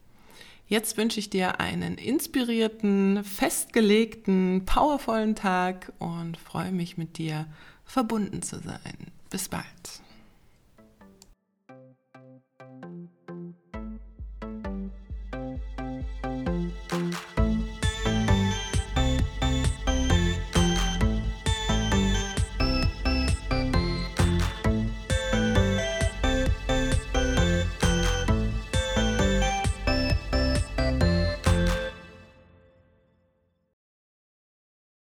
Jetzt wünsche ich dir einen inspirierten, festgelegten, powervollen Tag und freue mich mit dir verbunden zu sein. Bis bald.